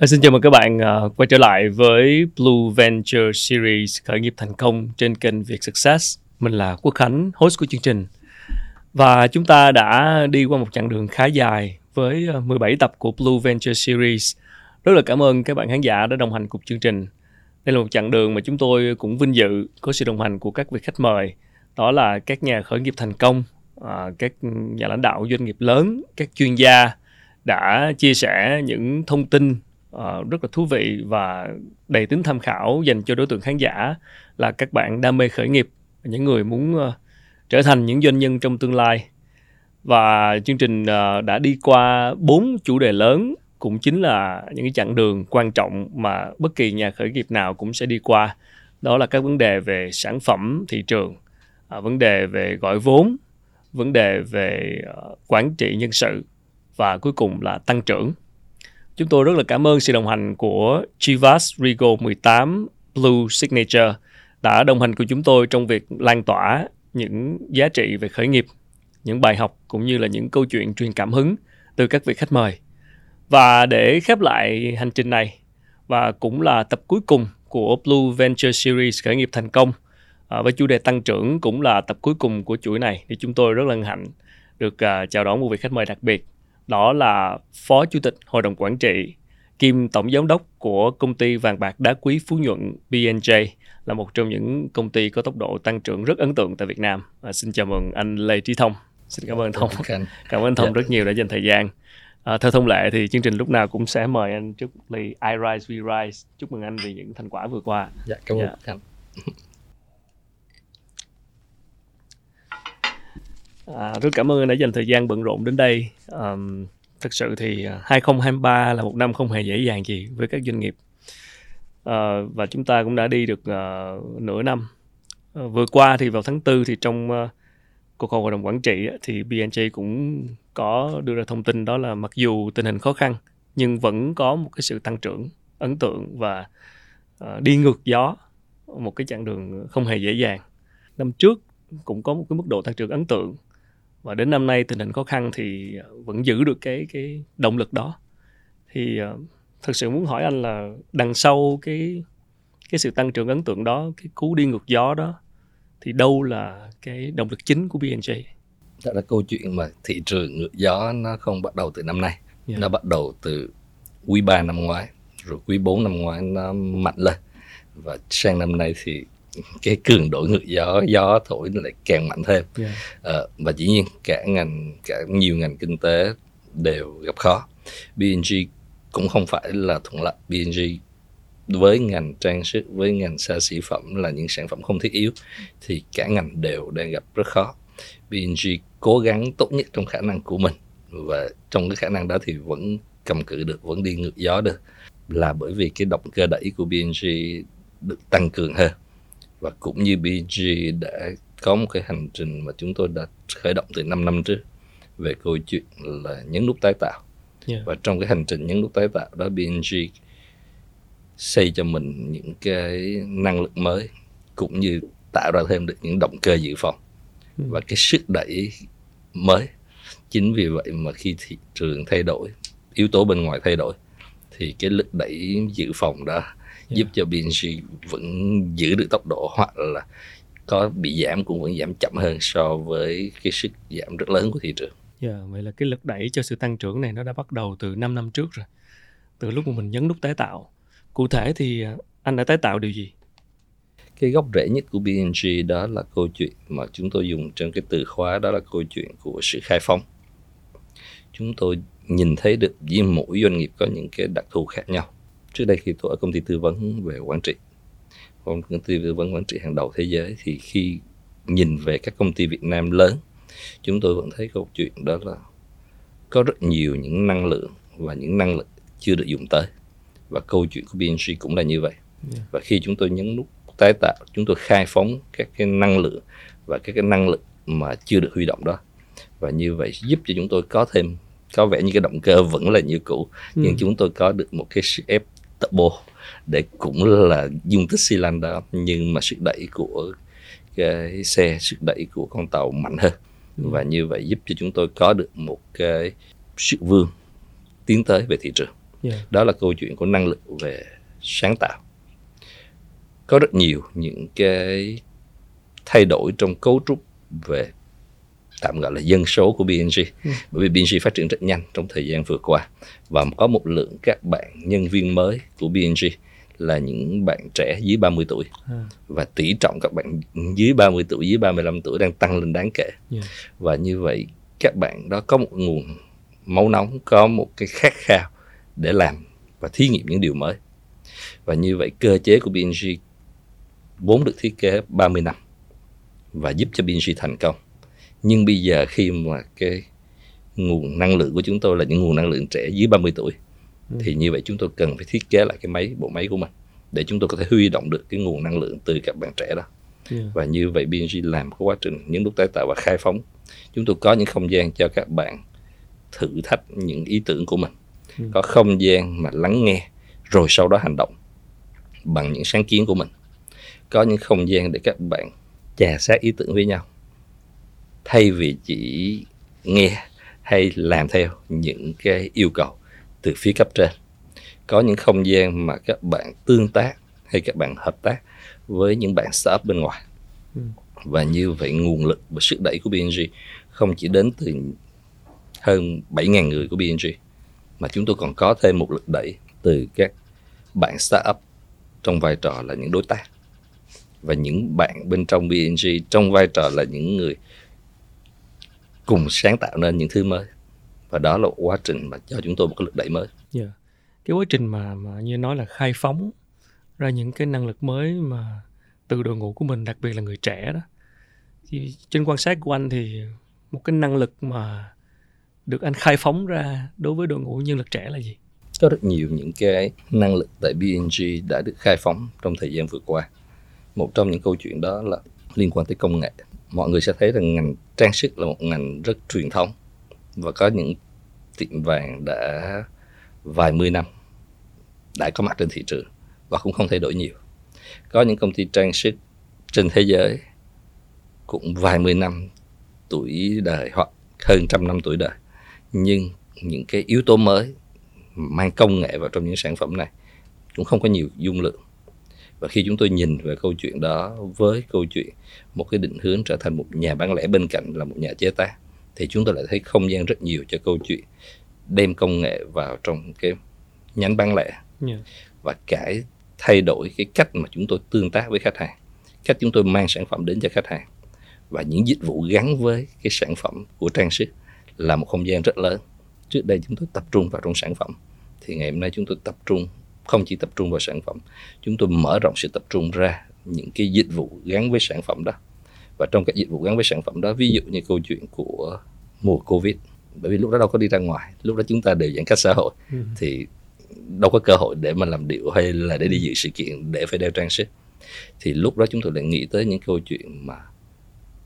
Ờ, xin chào mừng các bạn uh, quay trở lại với Blue Venture Series khởi nghiệp thành công trên kênh Việt Success. Mình là Quốc Khánh, host của chương trình. Và chúng ta đã đi qua một chặng đường khá dài với ờ, 17 tập của Blue Venture Series. Rất là cảm ơn các bạn khán giả đã đồng hành cùng chương trình. Đây là một chặng đường mà chúng tôi cũng vinh dự có sự đồng hành của các vị khách mời. Đó là các nhà khởi nghiệp thành công, các nhà lãnh đạo doanh nghiệp lớn, các chuyên gia đã chia sẻ những thông tin uh, rất là thú vị và đầy tính tham khảo dành cho đối tượng khán giả là các bạn đam mê khởi nghiệp những người muốn uh, trở thành những doanh nhân trong tương lai. Và chương trình uh, đã đi qua bốn chủ đề lớn cũng chính là những cái chặng đường quan trọng mà bất kỳ nhà khởi nghiệp nào cũng sẽ đi qua. Đó là các vấn đề về sản phẩm thị trường uh, vấn đề về gọi vốn vấn đề về uh, quản trị nhân sự và cuối cùng là tăng trưởng. Chúng tôi rất là cảm ơn sự đồng hành của Chivas Regal 18 Blue Signature đã đồng hành cùng chúng tôi trong việc lan tỏa những giá trị về khởi nghiệp, những bài học cũng như là những câu chuyện truyền cảm hứng từ các vị khách mời. Và để khép lại hành trình này và cũng là tập cuối cùng của Blue Venture Series khởi nghiệp thành công à, với chủ đề tăng trưởng cũng là tập cuối cùng của chuỗi này thì chúng tôi rất là hạnh được uh, chào đón một vị khách mời đặc biệt đó là phó chủ tịch hội đồng quản trị kiêm tổng giám đốc của công ty vàng bạc đá quý Phú Nhuận BNJ là một trong những công ty có tốc độ tăng trưởng rất ấn tượng tại Việt Nam. À, xin chào mừng anh Lê Trí Thông. Xin cảm ơn Thông. Cảm ơn Thông yeah. Dạ. rất nhiều đã dành thời gian. À, theo thông lệ thì chương trình lúc nào cũng sẽ mời anh chúc ly I Rise We Rise. Chúc mừng anh vì những thành quả vừa qua. Dạ, cảm ơn dạ. À, rất cảm ơn anh đã dành thời gian bận rộn đến đây. Um, thực sự thì à, 2023 là một năm không hề dễ dàng gì với các doanh nghiệp. Uh, và chúng ta cũng đã đi được uh, nửa năm. Uh, vừa qua thì vào tháng 4 thì trong uh, cuộc họp hội đồng quản trị thì BNJ cũng có đưa ra thông tin đó là mặc dù tình hình khó khăn nhưng vẫn có một cái sự tăng trưởng ấn tượng và uh, đi ngược gió một cái chặng đường không hề dễ dàng. Năm trước cũng có một cái mức độ tăng trưởng ấn tượng và đến năm nay tình hình khó khăn thì ờ, vẫn giữ được cái cái động lực đó thì uh, thật sự muốn hỏi anh là đằng sau cái cái sự tăng trưởng ấn tượng đó cái cú đi ngược gió đó thì đâu là cái động lực chính của BNJ đó là câu chuyện mà thị trường ngược gió nó không bắt đầu từ năm nay yeah. Dạ. nó bắt đầu từ quý 3 năm ngoái rồi quý 4 năm ngoái nó mạnh lên và sang năm nay thì cái cường độ ngược gió gió thổi lại càng mạnh thêm yeah. Dạ. uh, và dĩ nhiên cả ngành cả nhiều ngành kinh tế đều gặp khó BNG cũng không phải là thuận lợi BNG với ngành trang sức với ngành xa xỉ phẩm là những sản phẩm không thiết yếu thì cả ngành đều đang gặp rất khó BNG cố gắng tốt nhất trong khả năng của mình và trong cái khả năng đó thì vẫn cầm cự được vẫn đi ngược gió được là bởi vì cái động cơ đẩy của BNG được tăng cường hơn và cũng như BG đã có một cái hành trình mà chúng tôi đã khởi động từ 5 năm trước về câu chuyện là nhấn nút tái tạo yeah. và trong cái hành trình nhấn nút tái tạo đó BNG xây cho mình những cái năng lực mới cũng như tạo ra thêm được những động cơ dự phòng ừ. và cái sức đẩy mới chính vì vậy mà khi thị trường thay đổi yếu tố bên ngoài thay đổi thì cái lực đẩy dự phòng đó yeah. Giúp cho BNG vẫn giữ được tốc độ hoặc là có bị giảm cũng vẫn giảm chậm hơn so với cái sức giảm rất lớn của thị trường. Yeah, dạ, vậy là cái lực đẩy cho sự tăng trưởng này nó đã bắt đầu từ 5 năm trước rồi. Từ lúc mà mình nhấn nút tái tạo. Cụ thể thì à, anh đã tái tạo điều gì? Cái gốc rễ nhất của BNG đó là câu chuyện mà chúng tôi dùng trong cái từ khóa đó là câu chuyện của sự khai phóng. Chúng tôi nhìn thấy được với mỗi doanh nghiệp có những cái đặc thù khác nhau trước đây khi tôi ở công ty tư vấn về quản trị công ty tư vấn quản trị hàng đầu thế giới thì khi nhìn về các công ty Việt Nam lớn chúng tôi vẫn thấy câu chuyện đó là có rất nhiều những năng lượng và những năng lực chưa được dùng tới và câu chuyện của BNG cũng là như vậy yeah. và khi chúng tôi nhấn nút tái tạo chúng tôi khai phóng các cái năng lượng và các cái năng lực mà chưa được huy động đó và như vậy giúp cho chúng tôi có thêm có vẻ như cái động cơ vẫn là như cũ ừ. nhưng chúng tôi có được một cái sức ép turbo để cũng là dung tích xi lanh đó nhưng mà sức đẩy của cái xe sức đẩy của con tàu mạnh hơn. Và như vậy giúp cho chúng tôi có được một cái sự vươn tiến tới về thị trường. Yeah. đó là câu chuyện của năng lực về sáng tạo. Có rất nhiều những cái thay đổi trong cấu trúc về tạm gọi là dân số của BNG ừ. bởi vì BNG phát triển rất nhanh trong thời gian vừa qua và có một lượng các bạn nhân viên mới của BNG là những bạn trẻ dưới 30 tuổi à. và tỷ trọng các bạn dưới 30 tuổi dưới 35 tuổi đang tăng lên đáng kể yeah. và như vậy các bạn đó có một nguồn máu nóng có một cái khát khao để làm và thí nghiệm những điều mới và như vậy cơ chế của BNG vốn được thiết kế 30 năm và giúp cho BNG thành công nhưng bây giờ khi mà cái nguồn năng lượng của chúng tôi là những nguồn năng lượng trẻ dưới 30 tuổi ừ. thì như vậy chúng tôi cần phải thiết kế lại cái máy bộ máy của mình để chúng tôi có thể huy động được cái nguồn năng lượng từ các bạn trẻ đó yeah. và như vậy BNG làm cái quá trình những đúc tái tạo và khai phóng chúng tôi có những không gian cho các bạn thử thách những ý tưởng của mình ừ. có không gian mà lắng nghe rồi sau đó hành động bằng những sáng kiến của mình có những không gian để các bạn chà sát ý tưởng với nhau thay vì chỉ nghe hay làm theo những cái yêu cầu từ phía cấp trên. Có những không gian mà các bạn tương tác hay các bạn hợp tác với những bạn startup bên ngoài. Ừ. và như vậy nguồn lực và sức đẩy của BNG không chỉ đến từ hơn 7.000 người của BNG mà chúng tôi còn có thêm một lực đẩy từ các bạn startup trong vai trò là những đối tác. Và những bạn bên trong BNG trong vai trò là những người cùng sáng tạo nên những thứ mới và đó là quá trình mà cho chúng tôi một cái lực đẩy mới. Yeah. Dạ. Cái quá trình mà mà như nói là khai phóng ra những cái năng lực mới mà từ đội ngũ của mình đặc biệt là người trẻ đó. Thì trên quan sát của anh thì một cái năng lực mà được anh khai phóng ra đối với đội ngũ nhân lực trẻ là gì? Có rất nhiều những cái năng lực tại BNG đã được khai phóng trong thời gian vừa qua. Một trong những câu chuyện đó là liên quan tới công nghệ mọi người sẽ thấy rằng ngành trang sức là một ngành rất truyền thống và có những tiệm vàng đã vài mươi năm đã có mặt trên thị trường và cũng không thay đổi nhiều. Có những công ty trang sức trên thế giới cũng vài mươi năm tuổi đời hoặc hơn trăm năm tuổi đời nhưng những cái yếu tố mới, mang công nghệ vào trong những sản phẩm này cũng không có nhiều dung lượng và khi chúng tôi nhìn về câu chuyện đó với câu chuyện một cái định hướng trở thành một nhà bán lẻ bên cạnh là một nhà chế tác thì chúng tôi lại thấy không gian rất nhiều cho câu chuyện đem công nghệ vào trong cái nhánh bán lẻ. Yeah. Và cải thay đổi cái cách mà chúng tôi tương tác với khách hàng cách chúng tôi mang sản phẩm đến cho khách hàng. Và những dịch vụ gắn với cái sản phẩm của trang sức là một không gian rất lớn. Trước đây chúng tôi tập trung vào trong sản phẩm thì ngày hôm nay chúng tôi tập trung không chỉ tập trung vào sản phẩm chúng tôi mở rộng sự tập trung ra những cái dịch vụ gắn với sản phẩm đó. Và trong các dịch vụ gắn với sản phẩm đó ví dụ như câu chuyện của mùa covid bởi vì lúc đó đâu có đi ra ngoài lúc đó chúng ta đều giãn cách xã hội ừ. thì đâu có cơ hội để mà làm điệu hay là để đi dự sự kiện để phải đeo trang sức. Thì lúc đó chúng tôi lại nghĩ tới những câu chuyện mà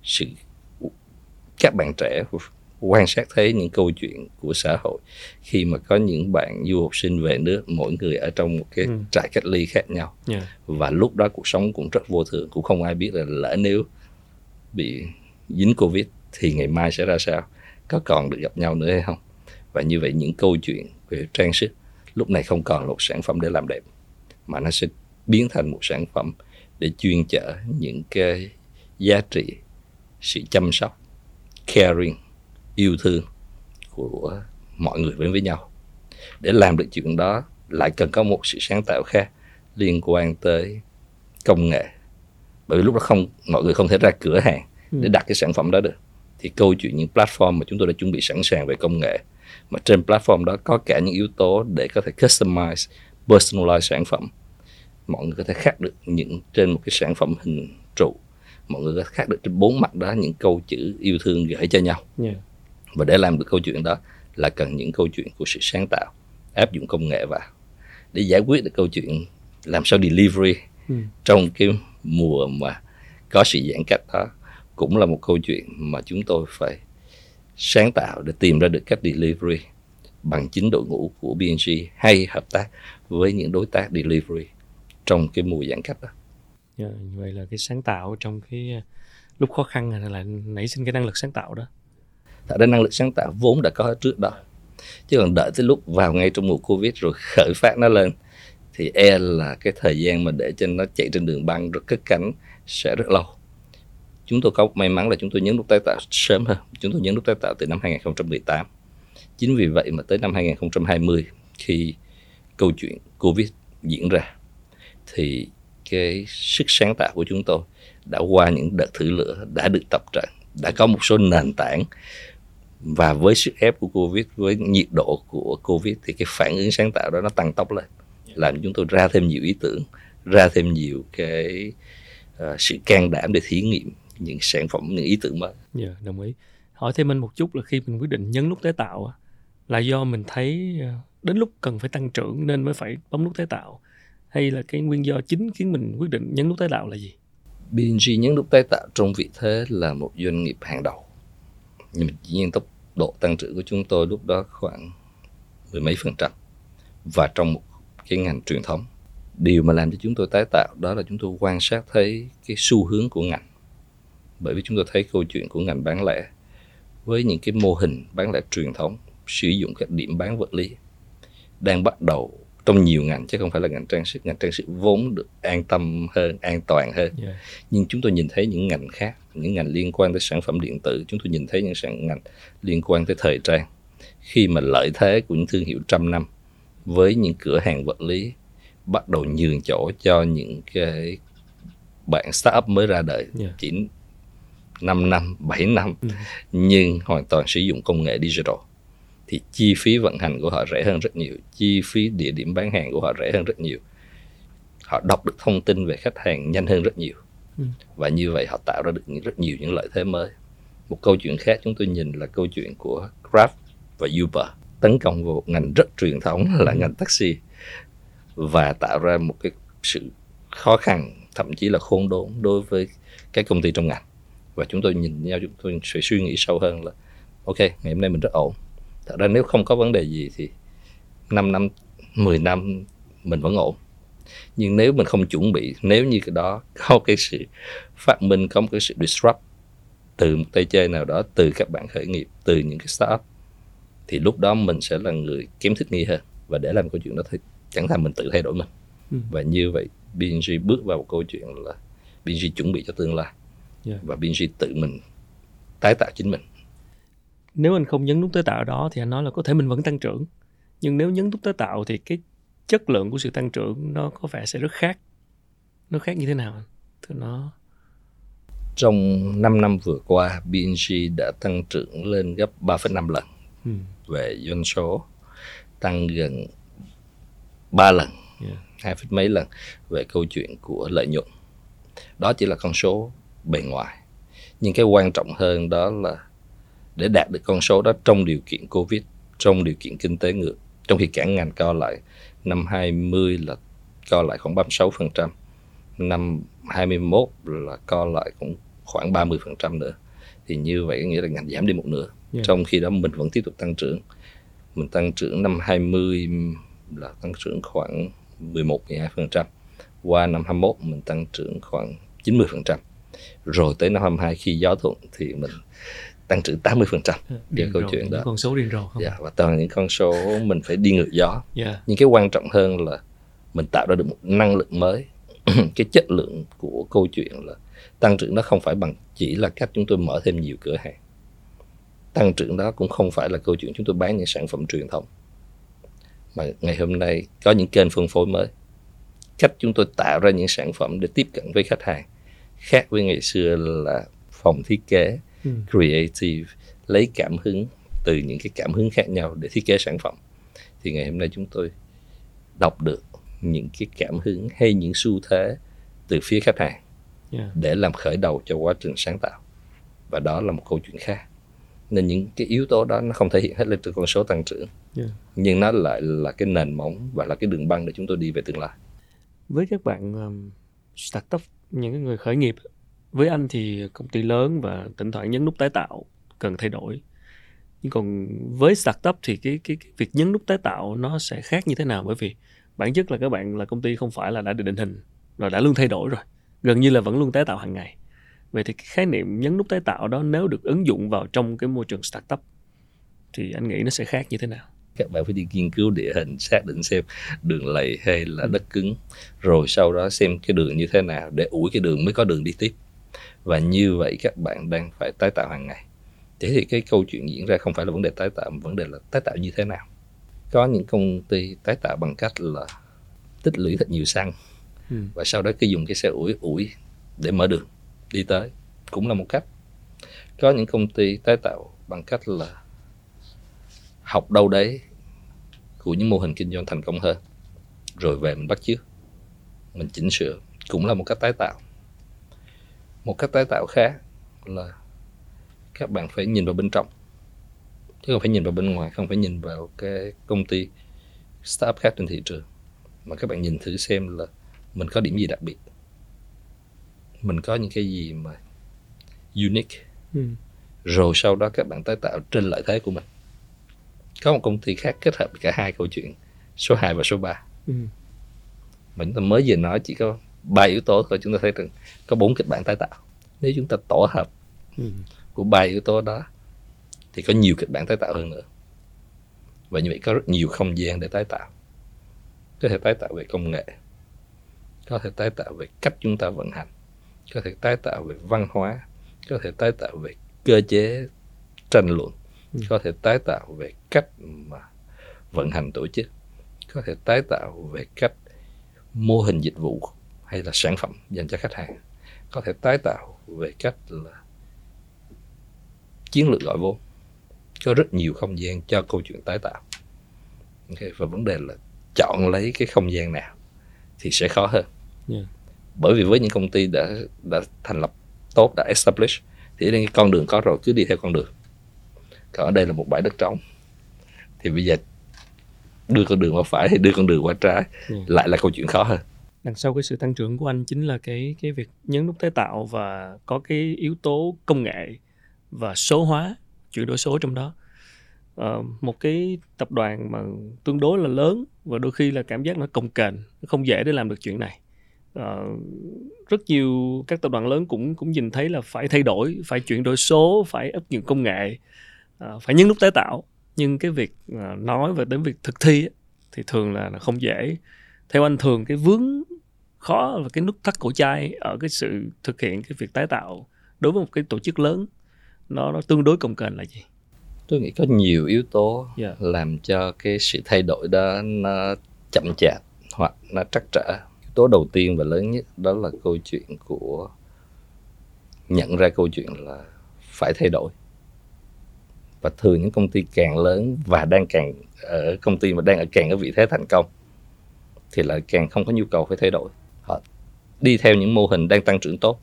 sự các bạn trẻ quan sát thấy những câu chuyện của xã hội khi mà có những bạn du học sinh về nước mỗi người ở trong một cái ừ. trại cách ly khác nhau yeah. và lúc đó cuộc sống cũng rất vô thường cũng không ai biết là lỡ nếu bị dính covid thì ngày mai sẽ ra sao có còn được gặp nhau nữa hay không và như vậy những câu chuyện về trang sức lúc này không còn là một sản phẩm để làm đẹp mà nó sẽ biến thành một sản phẩm để chuyên chở những cái giá trị sự chăm sóc caring yêu thương của mọi người với với nhau. Để làm được chuyện đó lại cần có một sự sáng tạo khác liên quan tới công nghệ. Bởi vì lúc đó không mọi người không thể ra cửa hàng ừ. để đặt cái sản phẩm đó được. Thì câu chuyện những platform mà chúng tôi đã chuẩn bị sẵn sàng về công nghệ mà trên platform đó có cả những yếu tố để có thể customize personalize sản phẩm. Mọi người có thể khác được những trên một cái sản phẩm hình trụ. Mọi người có thể khác được trên bốn mặt đó những câu chữ yêu thương gửi cho nhau. Yeah và để làm được câu chuyện đó là cần những câu chuyện của sự sáng tạo áp dụng công nghệ vào để giải quyết được câu chuyện làm sao delivery ừ. trong cái mùa mà có sự giãn cách đó cũng là một câu chuyện mà chúng tôi phải sáng tạo để tìm ra được cách delivery bằng chính đội ngũ của BNG hay hợp tác với những đối tác delivery trong cái mùa giãn cách đó. Yeah, dạ, vậy là cái sáng tạo trong cái lúc khó khăn là nảy sinh cái năng lực sáng tạo đó thật ra năng lực sáng tạo vốn đã có trước đó. Chứ còn đợi tới lúc vào ngay trong mùa covid rồi khởi phát nó lên, thì e là cái thời gian mà để cho nó chạy trên đường băng rồi cất cánh sẽ rất lâu. Chúng tôi có, may mắn là chúng tôi nhấn nút tái tạo sớm hơn. Chúng tôi nhấn nút tái tạo từ năm 2018 chính vì vậy mà tới năm 2020 khi câu chuyện covid diễn ra, thì cái sức sáng tạo của chúng tôi đã qua những đợt thử lửa, đã được tập trận, đã có một số nền tảng và với sức ép của covid với nhiệt độ của covid thì cái phản ứng sáng tạo đó nó tăng tốc lên làm chúng tôi ra thêm nhiều ý tưởng ra thêm nhiều cái uh, sự can đảm để thí nghiệm những sản phẩm những ý tưởng mới. Dạ yeah, đồng ý. Hỏi thêm anh một chút là khi mình quyết định nhấn nút tái tạo là do mình thấy ờ, đến lúc cần phải tăng trưởng nên mới phải bấm nút tái tạo hay là cái nguyên do chính khiến mình quyết định nhấn nút tái tạo là gì? BNG nhấn nút tái tạo trong vị thế là một doanh nghiệp hàng đầu. Nhưng mà dĩ nhiên tốc độ tăng trưởng của chúng tôi lúc đó khoảng mười mấy phần trăm. Và trong một cái ngành truyền thống, điều mà làm cho chúng tôi tái tạo đó là chúng tôi quan sát thấy cái xu hướng của ngành. Bởi vì chúng tôi thấy câu chuyện của ngành bán lẻ với những cái mô hình bán lẻ truyền thống, sử dụng các điểm bán vật lý đang bắt đầu trong nhiều ngành chứ không phải là ngành trang sức ngành trang sức vốn được an tâm hơn an toàn hơn yeah. nhưng chúng tôi nhìn thấy những ngành khác những ngành liên quan tới sản phẩm điện tử chúng tôi nhìn thấy những sản ngành liên quan tới thời trang khi mà lợi thế của những thương hiệu trăm năm với những cửa hàng vật lý bắt đầu nhường chỗ cho những cái bạn startup mới ra đời yeah. chỉ 5 năm, 7 năm ừ. nhưng hoàn toàn sử dụng công nghệ digital thì chi phí vận hành của họ rẻ hơn rất nhiều, chi phí địa điểm bán hàng của họ rẻ hơn rất nhiều. Họ đọc được thông tin về khách hàng nhanh hơn rất nhiều. Ừ. Và như vậy họ tạo ra được rất nhiều những lợi thế mới. Một câu chuyện khác chúng tôi nhìn là câu chuyện của Grab và Uber tấn công vào một ngành rất truyền thống là ừ. ngành taxi và tạo ra một cái sự khó khăn thậm chí là khôn đốn đối với các công ty trong ngành và chúng tôi nhìn nhau chúng tôi sẽ suy nghĩ sâu hơn là ok ngày hôm nay mình rất ổn thật ra nếu không có vấn đề gì thì 5 năm 10 năm mình vẫn ổn nhưng nếu mình không chuẩn bị nếu như cái đó có cái sự phát minh có một cái sự disrupt từ một tay chơi nào đó từ các bạn khởi nghiệp từ những cái startup thì lúc đó mình sẽ là người kém thích nghi hơn và để làm câu chuyện đó thì chẳng thà mình tự thay đổi mình ừ. và như vậy BNG bước vào một câu chuyện là BNG chuẩn bị cho tương lai yeah. và BNG tự mình tái tạo chính mình nếu anh không nhấn nút tái tạo đó thì anh nói là có thể mình vẫn tăng trưởng. Nhưng nếu nhấn nút tái tạo thì cái chất lượng của sự tăng trưởng nó có vẻ sẽ rất khác. Nó khác như thế nào thì nó trong 5 năm vừa qua BNG đã tăng trưởng lên gấp 3,5 lần ừ. về doanh số tăng gần 3 lần yeah. hai phút mấy lần về câu chuyện của lợi nhuận. Đó chỉ là con số bề ngoài. Nhưng cái quan trọng hơn đó là để đạt được con số đó trong điều kiện covid trong điều kiện kinh tế ngược. Trong khi cả ngành co lại năm 20 là co lại khoảng 36% năm 21 là co lại cũng khoảng 30% nữa. Thì như vậy nghĩa là ngành giảm đi một nửa. Yeah. trong khi đó mình vẫn tiếp tục tăng trưởng. Mình tăng trưởng năm 20 là tăng trưởng khoảng 11 12% qua năm 21 mình tăng trưởng khoảng 90% rồi tới năm 22 khi gió thuận thì mình tăng trưởng 80 phần trăm về câu chuyện đó con số điên rồ không? Yeah, dạ, và toàn những con số mình phải đi ngược gió yeah. Dạ. nhưng cái quan trọng hơn là mình tạo ra được một năng lượng mới cái chất lượng của câu chuyện là tăng trưởng đó không phải bằng chỉ là cách chúng tôi mở thêm nhiều cửa hàng tăng trưởng đó cũng không phải là câu chuyện chúng tôi bán những sản phẩm truyền thống mà ngày hôm nay có những kênh phân phối mới cách chúng tôi tạo ra những sản phẩm để tiếp cận với khách hàng khác với ngày xưa là phòng thiết kế ừ. creative lấy cảm hứng từ những cái cảm hứng khác nhau để thiết kế sản phẩm thì ngày hôm nay chúng tôi đọc được những cái cảm hứng hay những xu thế từ phía khách hàng yeah. để làm khởi đầu cho quá trình sáng tạo và đó là một câu chuyện khác nên những cái yếu tố đó nó không thể hiện hết lên từ con số tăng trưởng yeah. nhưng nó lại là cái nền móng và là cái đường băng để chúng tôi đi về tương lai với các bạn um, startup những người khởi nghiệp với anh thì công ty lớn và thỉnh thoảng nhấn nút tái tạo cần thay đổi. Nhưng còn với startup thì cái, cái, cái việc nhấn nút tái tạo nó sẽ khác như thế nào? Bởi vì bản chất là các bạn là công ty không phải là đã được định hình rồi đã luôn thay đổi rồi. Gần như là vẫn luôn tái tạo hàng ngày. Vậy thì cái khái niệm nhấn nút tái tạo đó nếu được ứng dụng vào trong cái môi trường startup thì anh nghĩ nó sẽ khác như thế nào? Các bạn phải đi nghiên cứu địa hình xác định xem đường lầy hay là đất cứng rồi sau đó xem cái đường như thế nào để ủi cái đường mới có đường đi tiếp và như vậy các bạn đang phải tái tạo hàng ngày. Thế thì cái câu chuyện diễn ra không phải là vấn đề tái tạo mà vấn đề là tái tạo như thế nào. Có những công ty tái tạo bằng cách là tích lũy thật nhiều xăng. Ừ. và sau đó cứ dùng cái xe ủi ủi để mở đường đi tới. Cũng là một cách. Có những công ty tái tạo bằng cách là học đâu đấy của những mô hình kinh doanh thành công hơn. Rồi về mình bắt chước mình chỉnh sửa. Cũng là một cách tái tạo một cách tái tạo khác là các bạn phải nhìn vào bên trong chứ không phải nhìn vào bên ngoài không phải nhìn vào cái công ty startup khác trên thị trường mà các bạn nhìn thử xem là mình có điểm gì đặc biệt mình có những cái gì mà unique ừ. rồi sau đó các bạn tái tạo trên lợi thế của mình có một công ty khác kết hợp cả hai câu chuyện số 2 và số 3 ừ. ta mới vừa nói chỉ có ba yếu tố thôi chúng ta thấy rằng có bốn kịch bản tái tạo nếu chúng ta tổ hợp ừ. của ba yếu tố đó thì có nhiều kịch bản tái tạo hơn nữa và như vậy có rất nhiều không gian để tái tạo có thể tái tạo về công nghệ có thể tái tạo về cách chúng ta vận hành có thể tái tạo về văn hóa có thể tái tạo về cơ chế tranh luận ừ. có thể tái tạo về cách mà vận hành tổ chức có thể tái tạo về cách mô hình dịch vụ hay là sản phẩm dành cho khách hàng có thể tái tạo về cách là chiến lược gọi vốn có rất nhiều không gian cho câu chuyện tái tạo okay. và vấn đề là chọn lấy cái không gian nào thì sẽ khó hơn yeah. bởi vì với những công ty đã đã thành lập tốt đã establish thì cái con đường có rồi cứ đi theo con đường còn ở đây là một bãi đất trống thì bây giờ đưa con đường qua phải hay đưa con đường qua trái yeah. lại là câu chuyện khó hơn đằng sau cái sự tăng trưởng của anh chính là cái cái việc nhấn nút tái tạo và có cái yếu tố công nghệ và số hóa chuyển đổi số trong đó. Uh, một cái tập đoàn mà tương đối là lớn và đôi khi là cảm giác nó cồng kềnh nó không dễ để làm được chuyện này. Uh, rất nhiều các tập đoàn lớn cũng cũng nhìn thấy là phải thay đổi phải chuyển đổi số phải áp dụng công nghệ uh, phải nhấn nút tái tạo. Nhưng cái việc uh, nói về đến việc thực thi thì thường là, là không dễ. Theo anh thường cái vướng khó là cái nút thắt cổ chai ở cái sự thực hiện cái việc tái tạo đối với một cái tổ chức lớn nó nó tương đối cồng kềnh là gì tôi nghĩ có nhiều yếu tố yeah. Dạ. làm cho cái sự thay đổi đó nó chậm chạp hoặc nó trắc trở yếu tố đầu tiên và lớn nhất đó là câu chuyện của nhận ra câu chuyện là phải thay đổi và thường những công ty càng lớn và đang càng ở công ty mà đang ở càng ở vị thế thành công thì lại càng không có nhu cầu phải thay đổi đi theo những mô hình đang tăng trưởng tốt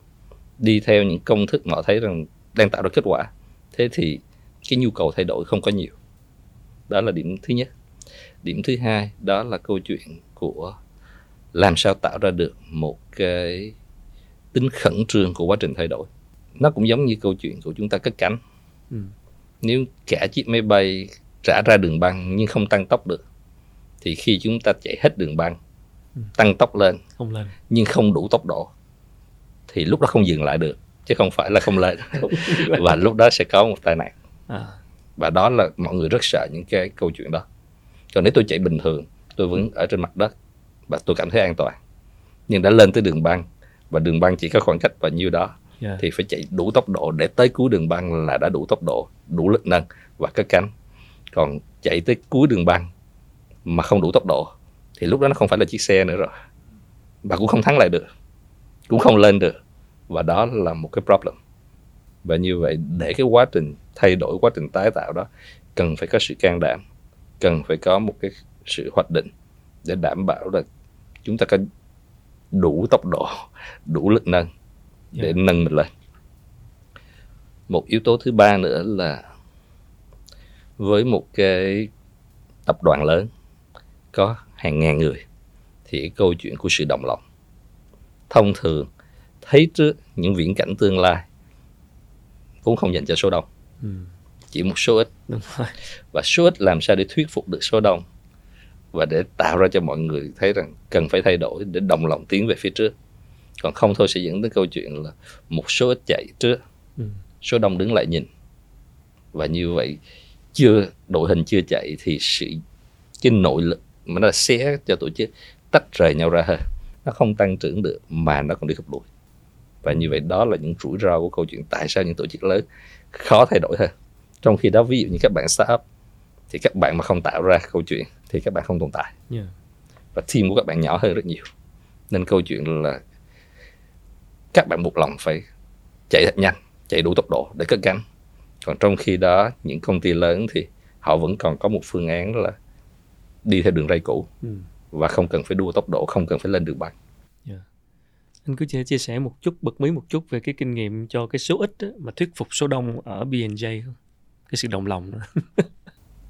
đi theo những công thức mà họ thấy rằng đang tạo ra kết quả thế thì cái nhu cầu thay đổi không có nhiều đó là điểm thứ nhất điểm thứ hai đó là câu chuyện của làm sao tạo ra được một cái tính khẩn trương của quá trình thay đổi nó cũng giống như câu chuyện của chúng ta cất cánh ừ. nếu cả chiếc máy bay trả ra đường băng nhưng không tăng tốc được thì khi chúng ta chạy hết đường băng. Tăng tốc lên. Không lên. Nhưng không đủ tốc độ. Thì lúc đó không dừng lại được chứ không phải là không lên. Và lúc đó sẽ có một tai nạn. À. và đó là mọi người rất sợ những cái câu chuyện đó. Còn nếu tôi chạy bình thường tôi vẫn ở trên mặt đất và tôi cảm thấy an toàn. Nhưng đã lên tới đường băng và đường băng chỉ có khoảng cách bao nhiêu đó yeah. Dạ. thì phải chạy đủ tốc độ để tới cuối đường băng là đã đủ tốc độ đủ lực nâng và cất cánh. Còn chạy tới cuối đường băng mà không đủ tốc độ thì lúc đó nó không phải là chiếc xe nữa rồi. Và cũng không thắng lại được. Cũng không lên được. Và đó là một cái problem. Và như vậy để cái quá trình thay đổi quá trình tái tạo đó cần phải có sự can đảm. Cần phải có một cái sự hoạch định để đảm bảo là chúng ta có đủ tốc độ đủ lực nâng để yeah. Nâng mình lên. Một yếu tố thứ ba nữa là với một cái tập đoàn lớn có hàng ngàn người thì câu chuyện của sự đồng lòng thông thường thấy trước những viễn cảnh tương lai cũng không dành cho số đông ừ. chỉ một số ít Đúng rồi. và số ít làm sao để thuyết phục được số đông và để tạo ra cho mọi người thấy rằng cần phải thay đổi để đồng lòng tiến về phía trước còn không thôi sẽ dẫn đến câu chuyện là một số ít chạy trước ừ. số đông đứng lại nhìn và như vậy chưa đội hình chưa chạy thì sự cái nội lực mà nó xé cho tổ chức tách rời nhau ra hơn nó không tăng trưởng được mà nó còn đi thụt lùi và như vậy đó là những rủi ro của câu chuyện tại sao những tổ chức lớn khó thay đổi hơn trong khi đó ví dụ như các bạn startup thì các bạn mà không tạo ra câu chuyện thì các bạn không tồn tại. Yeah. và team của các bạn nhỏ hơn rất nhiều. Nên câu chuyện là các bạn buộc lòng phải chạy thật nhanh chạy đủ tốc độ để cất cánh. Còn trong khi đó những công ty lớn thì họ vẫn còn có một phương án là đi theo đường ray cũ ừ. và không cần phải đua tốc độ không cần phải lên đường băng yeah. anh cứ chia sẻ một chút bật mí một chút về cái kinh nghiệm cho cái số ít đó, mà thuyết phục số đông ở không cái sự đồng lòng đó.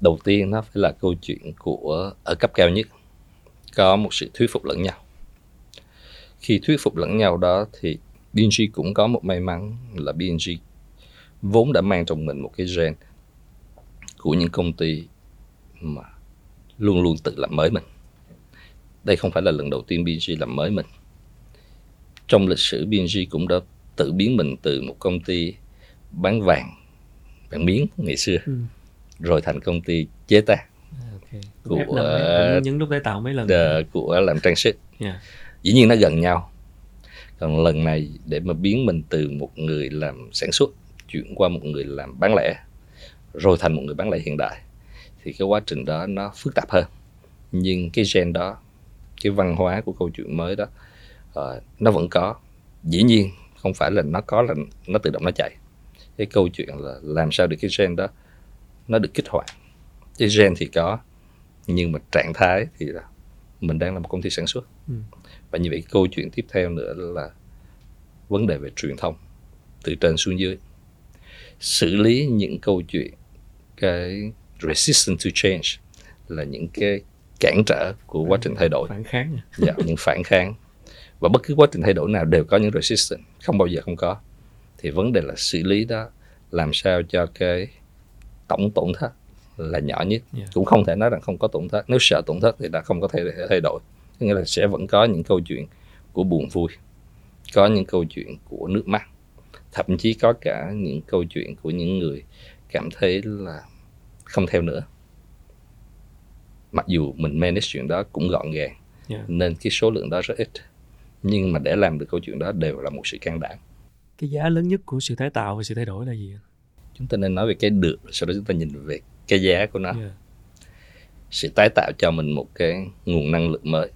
đầu tiên nó phải là câu chuyện của ở cấp cao nhất có một sự thuyết phục lẫn nhau khi thuyết phục lẫn nhau đó thì B&G cũng có một may mắn là B&G vốn đã mang trong mình một cái gen của những công ty mà luôn luôn tự làm mới mình. Đây không phải là lần đầu tiên B&G làm mới mình. Trong lịch sử B&G cũng đã tự biến mình từ một công ty bán vàng, vàng miếng ngày xưa, ừ. rồi thành công ty chế tác okay. của những lúc tái tạo mấy lần uh, của làm trang sức. Yeah. Dĩ nhiên nó gần nhau. Còn lần này để mà biến mình từ một người làm sản xuất chuyển qua một người làm bán lẻ rồi thành một người bán lẻ hiện đại thì cái quá trình đó nó phức tạp hơn. Nhưng cái gen đó cái văn hóa của câu chuyện mới đó uh, nó vẫn có. Dĩ nhiên không phải là nó có là nó tự động nó chạy. Cái câu chuyện là làm sao được cái gen đó nó được kích hoạt. Cái gen thì có nhưng mà trạng thái thì là mình đang là một công ty sản xuất. Ừ. và như vậy câu chuyện tiếp theo nữa là vấn đề về truyền thông từ trên xuống dưới. Xử lý những câu chuyện cái resistance to change là những cái cản trở của quá trình thay đổi. Phản kháng. Dạ, những phản kháng. Và bất cứ quá trình thay đổi nào đều có những resistance không bao giờ không có. Thì vấn đề là xử lý đó làm sao cho cái tổng tổn thất là nhỏ nhất. Yeah. cũng không thể nói rằng không có tổn thất. Nếu sợ tổn thất thì đã không có thể thay đổi. Nghĩa là sẽ vẫn có những câu chuyện của buồn vui có những câu chuyện của nước mắt thậm chí có cả những câu chuyện của những người cảm thấy là không theo nữa. Mặc dù mình manage chuyện đó cũng gọn gàng yeah. nên cái số lượng đó rất ít. Nhưng mà để làm được câu chuyện đó đều là một sự can đảm. Cái giá lớn nhất của sự tái tạo và sự thay đổi là gì chúng ta nên nói về cái được sau đó chúng ta nhìn về cái giá của nó. Yeah. sự tái tạo cho mình một cái nguồn năng lượng mới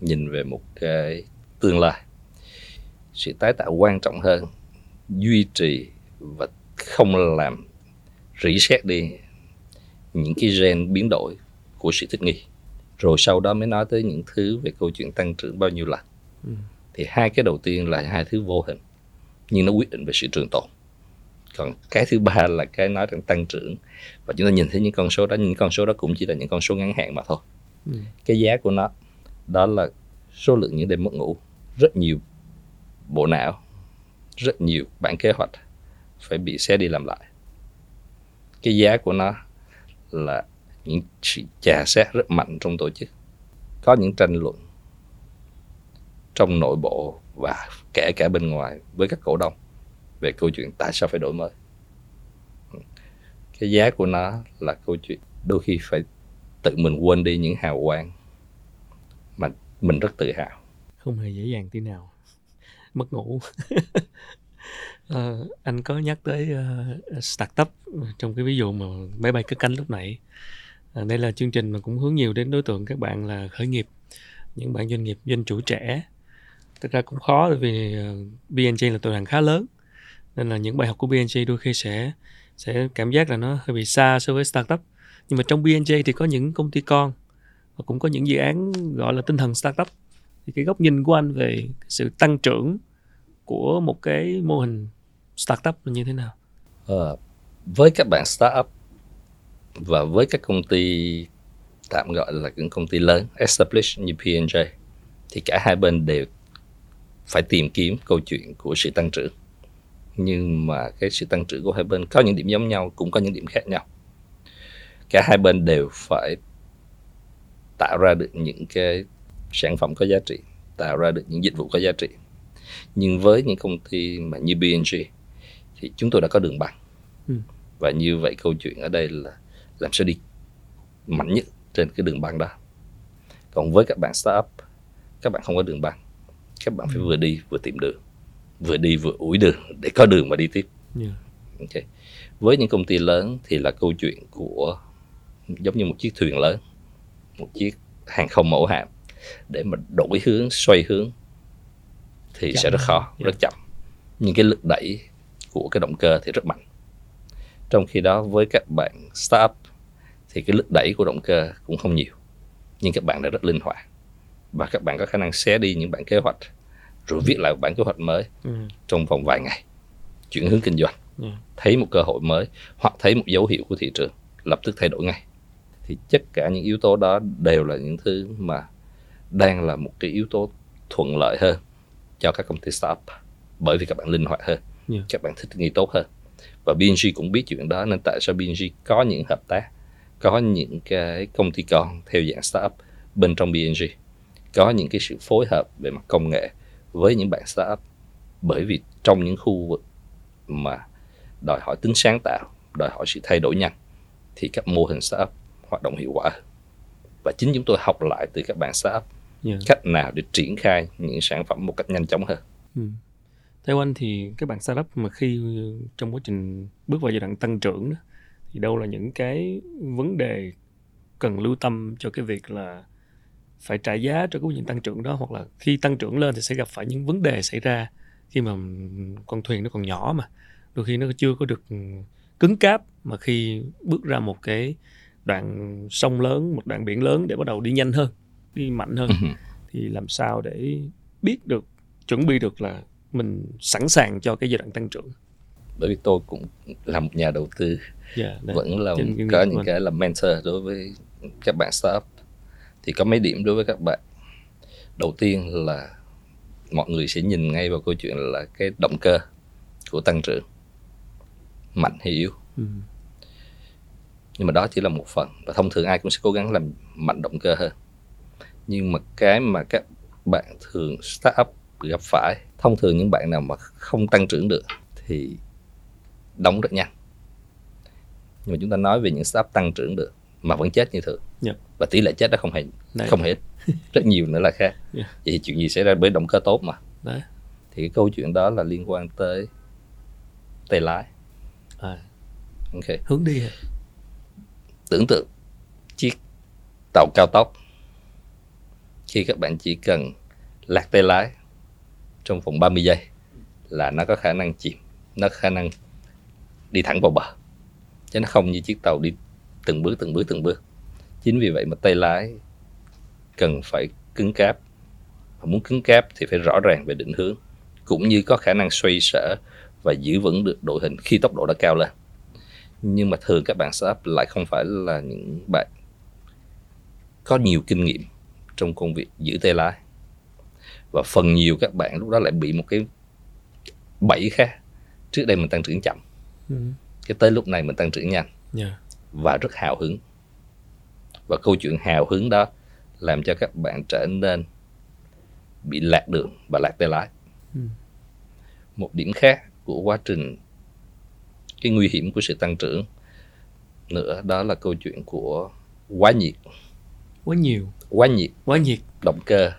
nhìn về một cái tương lai. Sự tái tạo quan trọng hơn duy trì và không làm reset đi những cái gen biến đổi của sự thích nghi. Rồi sau đó mới nói tới những thứ về câu chuyện tăng trưởng bao nhiêu lần. Ừ. thì hai cái đầu tiên là hai thứ vô hình nhưng nó quyết định về sự trường tồn. Còn cái thứ ba là cái nói rằng tăng trưởng và chúng ta nhìn thấy những con số đó những con số đó cũng chỉ là những con số ngắn hạn mà thôi. Ừ. cái giá của nó đó là số lượng những đêm mất ngủ. Rất nhiều bộ não rất nhiều bản kế hoạch phải bị xé đi làm lại. Cái giá của nó là những sự chà xét rất mạnh trong tổ chức. Có những tranh luận trong nội bộ và kể cả bên ngoài với các cổ đông về câu chuyện tại sao phải đổi mới. Cái giá của nó là câu chuyện đôi khi phải tự mình quên đi những hào quang mà mình rất tự hào. Không hề dễ dàng tí nào. Mất ngủ. uh, anh có nhắc tới uh, startup ờ, trong cái ví dụ mà máy bay cất cánh lúc nãy. Uh, đây là chương trình mà cũng hướng nhiều đến đối tượng các bạn là khởi nghiệp những bạn doanh nghiệp doanh chủ trẻ. Thực ra cũng khó bởi vì uh, BNG là tập đoàn khá lớn nên là những bài học của BNG đôi khi sẽ sẽ cảm giác là nó hơi bị xa so với startup. Nhưng mà trong BNG thì có những công ty con và cũng có những dự án gọi là tinh thần startup. Thì cái góc nhìn của anh về sự tăng trưởng của một cái mô hình startup là như thế nào? À, với các bạn startup và với các công ty tạm gọi là những công ty lớn established như P&J thì cả hai bên đều phải tìm kiếm câu chuyện của sự tăng trưởng. Nhưng mà cái sự tăng trưởng của hai bên có những điểm giống nhau cũng có những điểm khác nhau. Cả hai bên đều phải tạo ra được những cái sản phẩm có giá trị tạo ra được những dịch vụ có giá trị. Nhưng với những công ty mà như B&G thì chúng tôi đã có đường bằng ừ. và như vậy câu chuyện ở đây là làm sao đi mạnh nhất trên cái đường băng đó còn với các bạn startup các bạn không có đường băng các bạn phải Ừ. vừa đi vừa tìm đường vừa đi vừa ủi đường để có đường mà đi tiếp Yeah. Ok. Với những công ty lớn thì là câu chuyện của giống như một chiếc thuyền lớn, một chiếc hàng không mẫu hạm để mà đổi hướng, xoay hướng thì Chậm sẽ rất khó, hơn. rất chậm. Nhưng cái lực đẩy của cái động cơ thì rất mạnh. Trong khi đó với các bạn startup thì cái lực đẩy của động cơ cũng không nhiều. Nhưng các bạn đã rất linh hoạt và các bạn có khả năng xé đi những bản kế hoạch rồi viết lại một bản kế hoạch mới Ừ. trong vòng vài ngày chuyển hướng kinh doanh Yeah. thấy một cơ hội mới hoặc thấy một dấu hiệu của thị trường lập tức thay đổi ngay thì tất cả những yếu tố đó đều là những thứ mà đang là một cái yếu tố thuận lợi hơn cho các công ty startup bởi vì các bạn linh hoạt hơn Yeah. các bạn thích nghi tốt hơn và BNG cũng biết chuyện đó nên tại sao BNG có những hợp tác có những cái công ty con theo dạng startup bên trong BNG có những cái sự phối hợp về mặt công nghệ với những bạn startup bởi vì trong những khu vực mà đòi hỏi tính sáng tạo đòi hỏi sự thay đổi nhanh thì các mô hình startup hoạt động hiệu quả và chính chúng tôi học lại từ các bạn startup Yeah. cách nào để triển khai những sản phẩm một cách nhanh chóng hơn Ừ. Theo anh thì các bạn startup mà khi trong quá trình bước vào giai đoạn tăng trưởng đó, thì đâu là những cái vấn đề cần lưu tâm cho cái việc là phải trả giá cho cái quá trình tăng trưởng đó hoặc là khi tăng trưởng lên thì sẽ gặp phải những vấn đề xảy ra khi mà con thuyền nó còn nhỏ mà đôi khi nó chưa có được cứng cáp mà khi bước ra một cái đoạn sông lớn một đoạn biển lớn để bắt đầu đi nhanh hơn đi mạnh hơn Ừ. thì làm sao để biết được chuẩn bị được là mình sẵn sàng cho cái giai đoạn tăng trưởng. Bởi vì tôi cũng là một nhà đầu tư yeah, đấy. vẫn là Trên có những cái là mentor đối với các bạn startup. Thì có mấy điểm đối với các bạn. Đầu tiên là mọi người sẽ nhìn ngay vào câu chuyện là cái động cơ của tăng trưởng. Mạnh hay yếu. Ừ. nhưng mà đó chỉ là một phần và thông thường ai cũng sẽ cố gắng làm mạnh động cơ hơn. Nhưng mà cái mà các bạn thường startup gặp phải thông thường những bạn nào mà không tăng trưởng được thì đóng rất nhanh nhưng mà chúng ta nói về những startup tăng trưởng được mà vẫn chết như thường Dạ. và tỷ lệ chết đó không hề Đấy. không hề ít. rất nhiều nữa là khác Dạ. vậy thì chuyện gì xảy ra với động cơ tốt mà Đấy. thì cái câu chuyện đó là liên quan tới tay lái À, ok hướng đi hả? tưởng tượng chiếc tàu cao tốc khi các bạn chỉ cần lạc tay lái trong vòng 30 giây là nó có khả năng chìm, nó có khả năng đi thẳng vào bờ. Chứ nó không như chiếc tàu đi từng bước từng bước từng bước. Chính vì vậy mà tay lái cần phải cứng cáp. Và muốn cứng cáp thì phải rõ ràng về định hướng, cũng như có khả năng xoay sở và giữ vững được đội hình khi tốc độ đã cao lên. Nhưng mà thường các bạn startup lại không phải là những bạn có nhiều kinh nghiệm trong công việc giữ tay lái và phần nhiều các bạn lúc đó lại bị một cái bẫy khác. Trước đây mình tăng trưởng chậm. Ừ. cái tới lúc này mình tăng trưởng nhanh. Yeah. và rất hào hứng. Và câu chuyện hào hứng đó làm cho các bạn trở nên bị lạc đường và lạc tay lái. Ừ. một điểm khác của quá trình cái nguy hiểm của sự tăng trưởng nữa đó là câu chuyện của quá nhiệt. Quá nhiều, quá nhiệt. Quá nhiệt. động cơ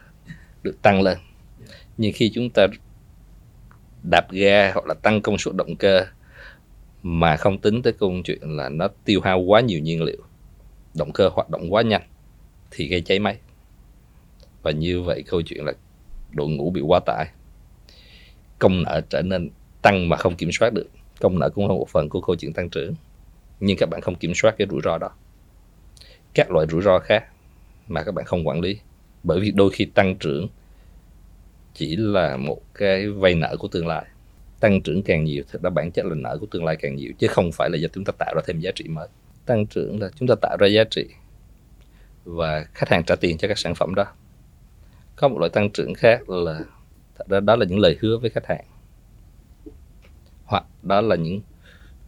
được tăng lên. Nhưng khi chúng ta đạp ga hoặc là tăng công suất động cơ mà không tính tới câu chuyện là nó tiêu hao quá nhiều nhiên liệu động cơ hoạt động quá nhanh thì gây cháy máy. Và như vậy câu chuyện là đội ngũ bị quá tải. Công nợ trở nên tăng mà không kiểm soát được. Công nợ cũng là một phần của câu chuyện tăng trưởng. Nhưng các bạn không kiểm soát cái rủi ro đó. Các loại rủi ro khác mà các bạn không quản lý bởi vì đôi khi tăng trưởng chỉ là một cái vay nợ của tương lai. Tăng trưởng càng nhiều thực ra bản chất là nợ của tương lai càng nhiều, chứ không phải là do chúng ta tạo ra thêm giá trị mới. Tăng trưởng là chúng ta tạo ra giá trị và khách hàng trả tiền cho các sản phẩm đó. Có một loại tăng trưởng khác là thật ra đó là những lời hứa với khách hàng. Hoặc đó là những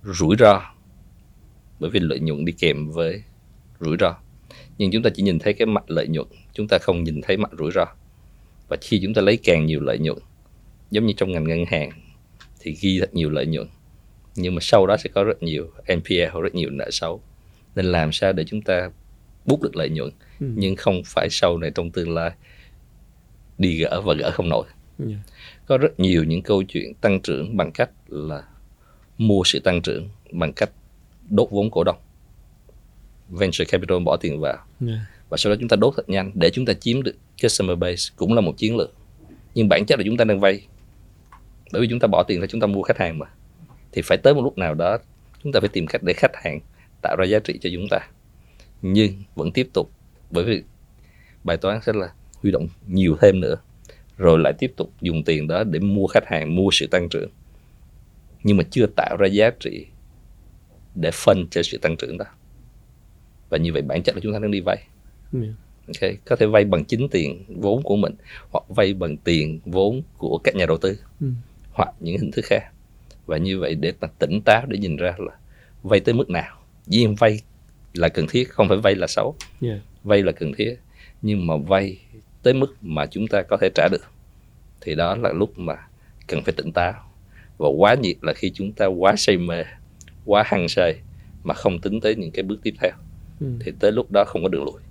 rủi ro. Bởi vì lợi nhuận đi kèm với rủi ro nhưng chúng ta chỉ nhìn thấy cái mặt lợi nhuận chúng ta không nhìn thấy mặt rủi ro. Và khi chúng ta lấy càng nhiều lợi nhuận giống như trong ngành ngân hàng thì ghi thật nhiều lợi nhuận. Nhưng mà sau đó sẽ có rất nhiều NPL rất nhiều nợ xấu. Nên làm sao để chúng ta bút được lợi nhuận ừ. nhưng không phải sau này trong tương lai đi gỡ và gỡ không nổi. Yeah. có rất nhiều những câu chuyện tăng trưởng bằng cách là mua sự tăng trưởng bằng cách đốt vốn cổ đông venture capital bỏ tiền vào. Yeah. và sau đó chúng ta đốt thật nhanh để chúng ta chiếm được customer base cũng là một chiến lược. Nhưng bản chất là chúng ta đang vay. Bởi vì chúng ta bỏ tiền là chúng ta mua khách hàng mà. Thì phải tới một lúc nào đó chúng ta phải tìm cách để khách hàng tạo ra giá trị cho chúng ta. Nhưng vẫn tiếp tục bởi vì bài toán sẽ là huy động nhiều thêm nữa rồi lại tiếp tục dùng tiền đó để mua khách hàng mua sự tăng trưởng. Nhưng mà chưa tạo ra giá trị để phân cho sự tăng trưởng đó và như vậy bản chất là chúng ta đang đi vay yeah. okay. có thể vay bằng chính tiền vốn của mình hoặc vay bằng tiền vốn của các nhà đầu tư mm. hoặc những hình thức khác và như vậy để ta tỉnh táo để nhìn ra là vay tới mức nào dĩ nhiên vay là cần thiết không phải vay là xấu yeah. vay là cần thiết nhưng mà vay tới mức mà chúng ta có thể trả được thì đó là lúc mà cần phải tỉnh táo và quá nhiệt là khi chúng ta quá say mê quá hăng say mà không tính tới những cái bước tiếp theo ừ. thì tới lúc đó không có đường lùi.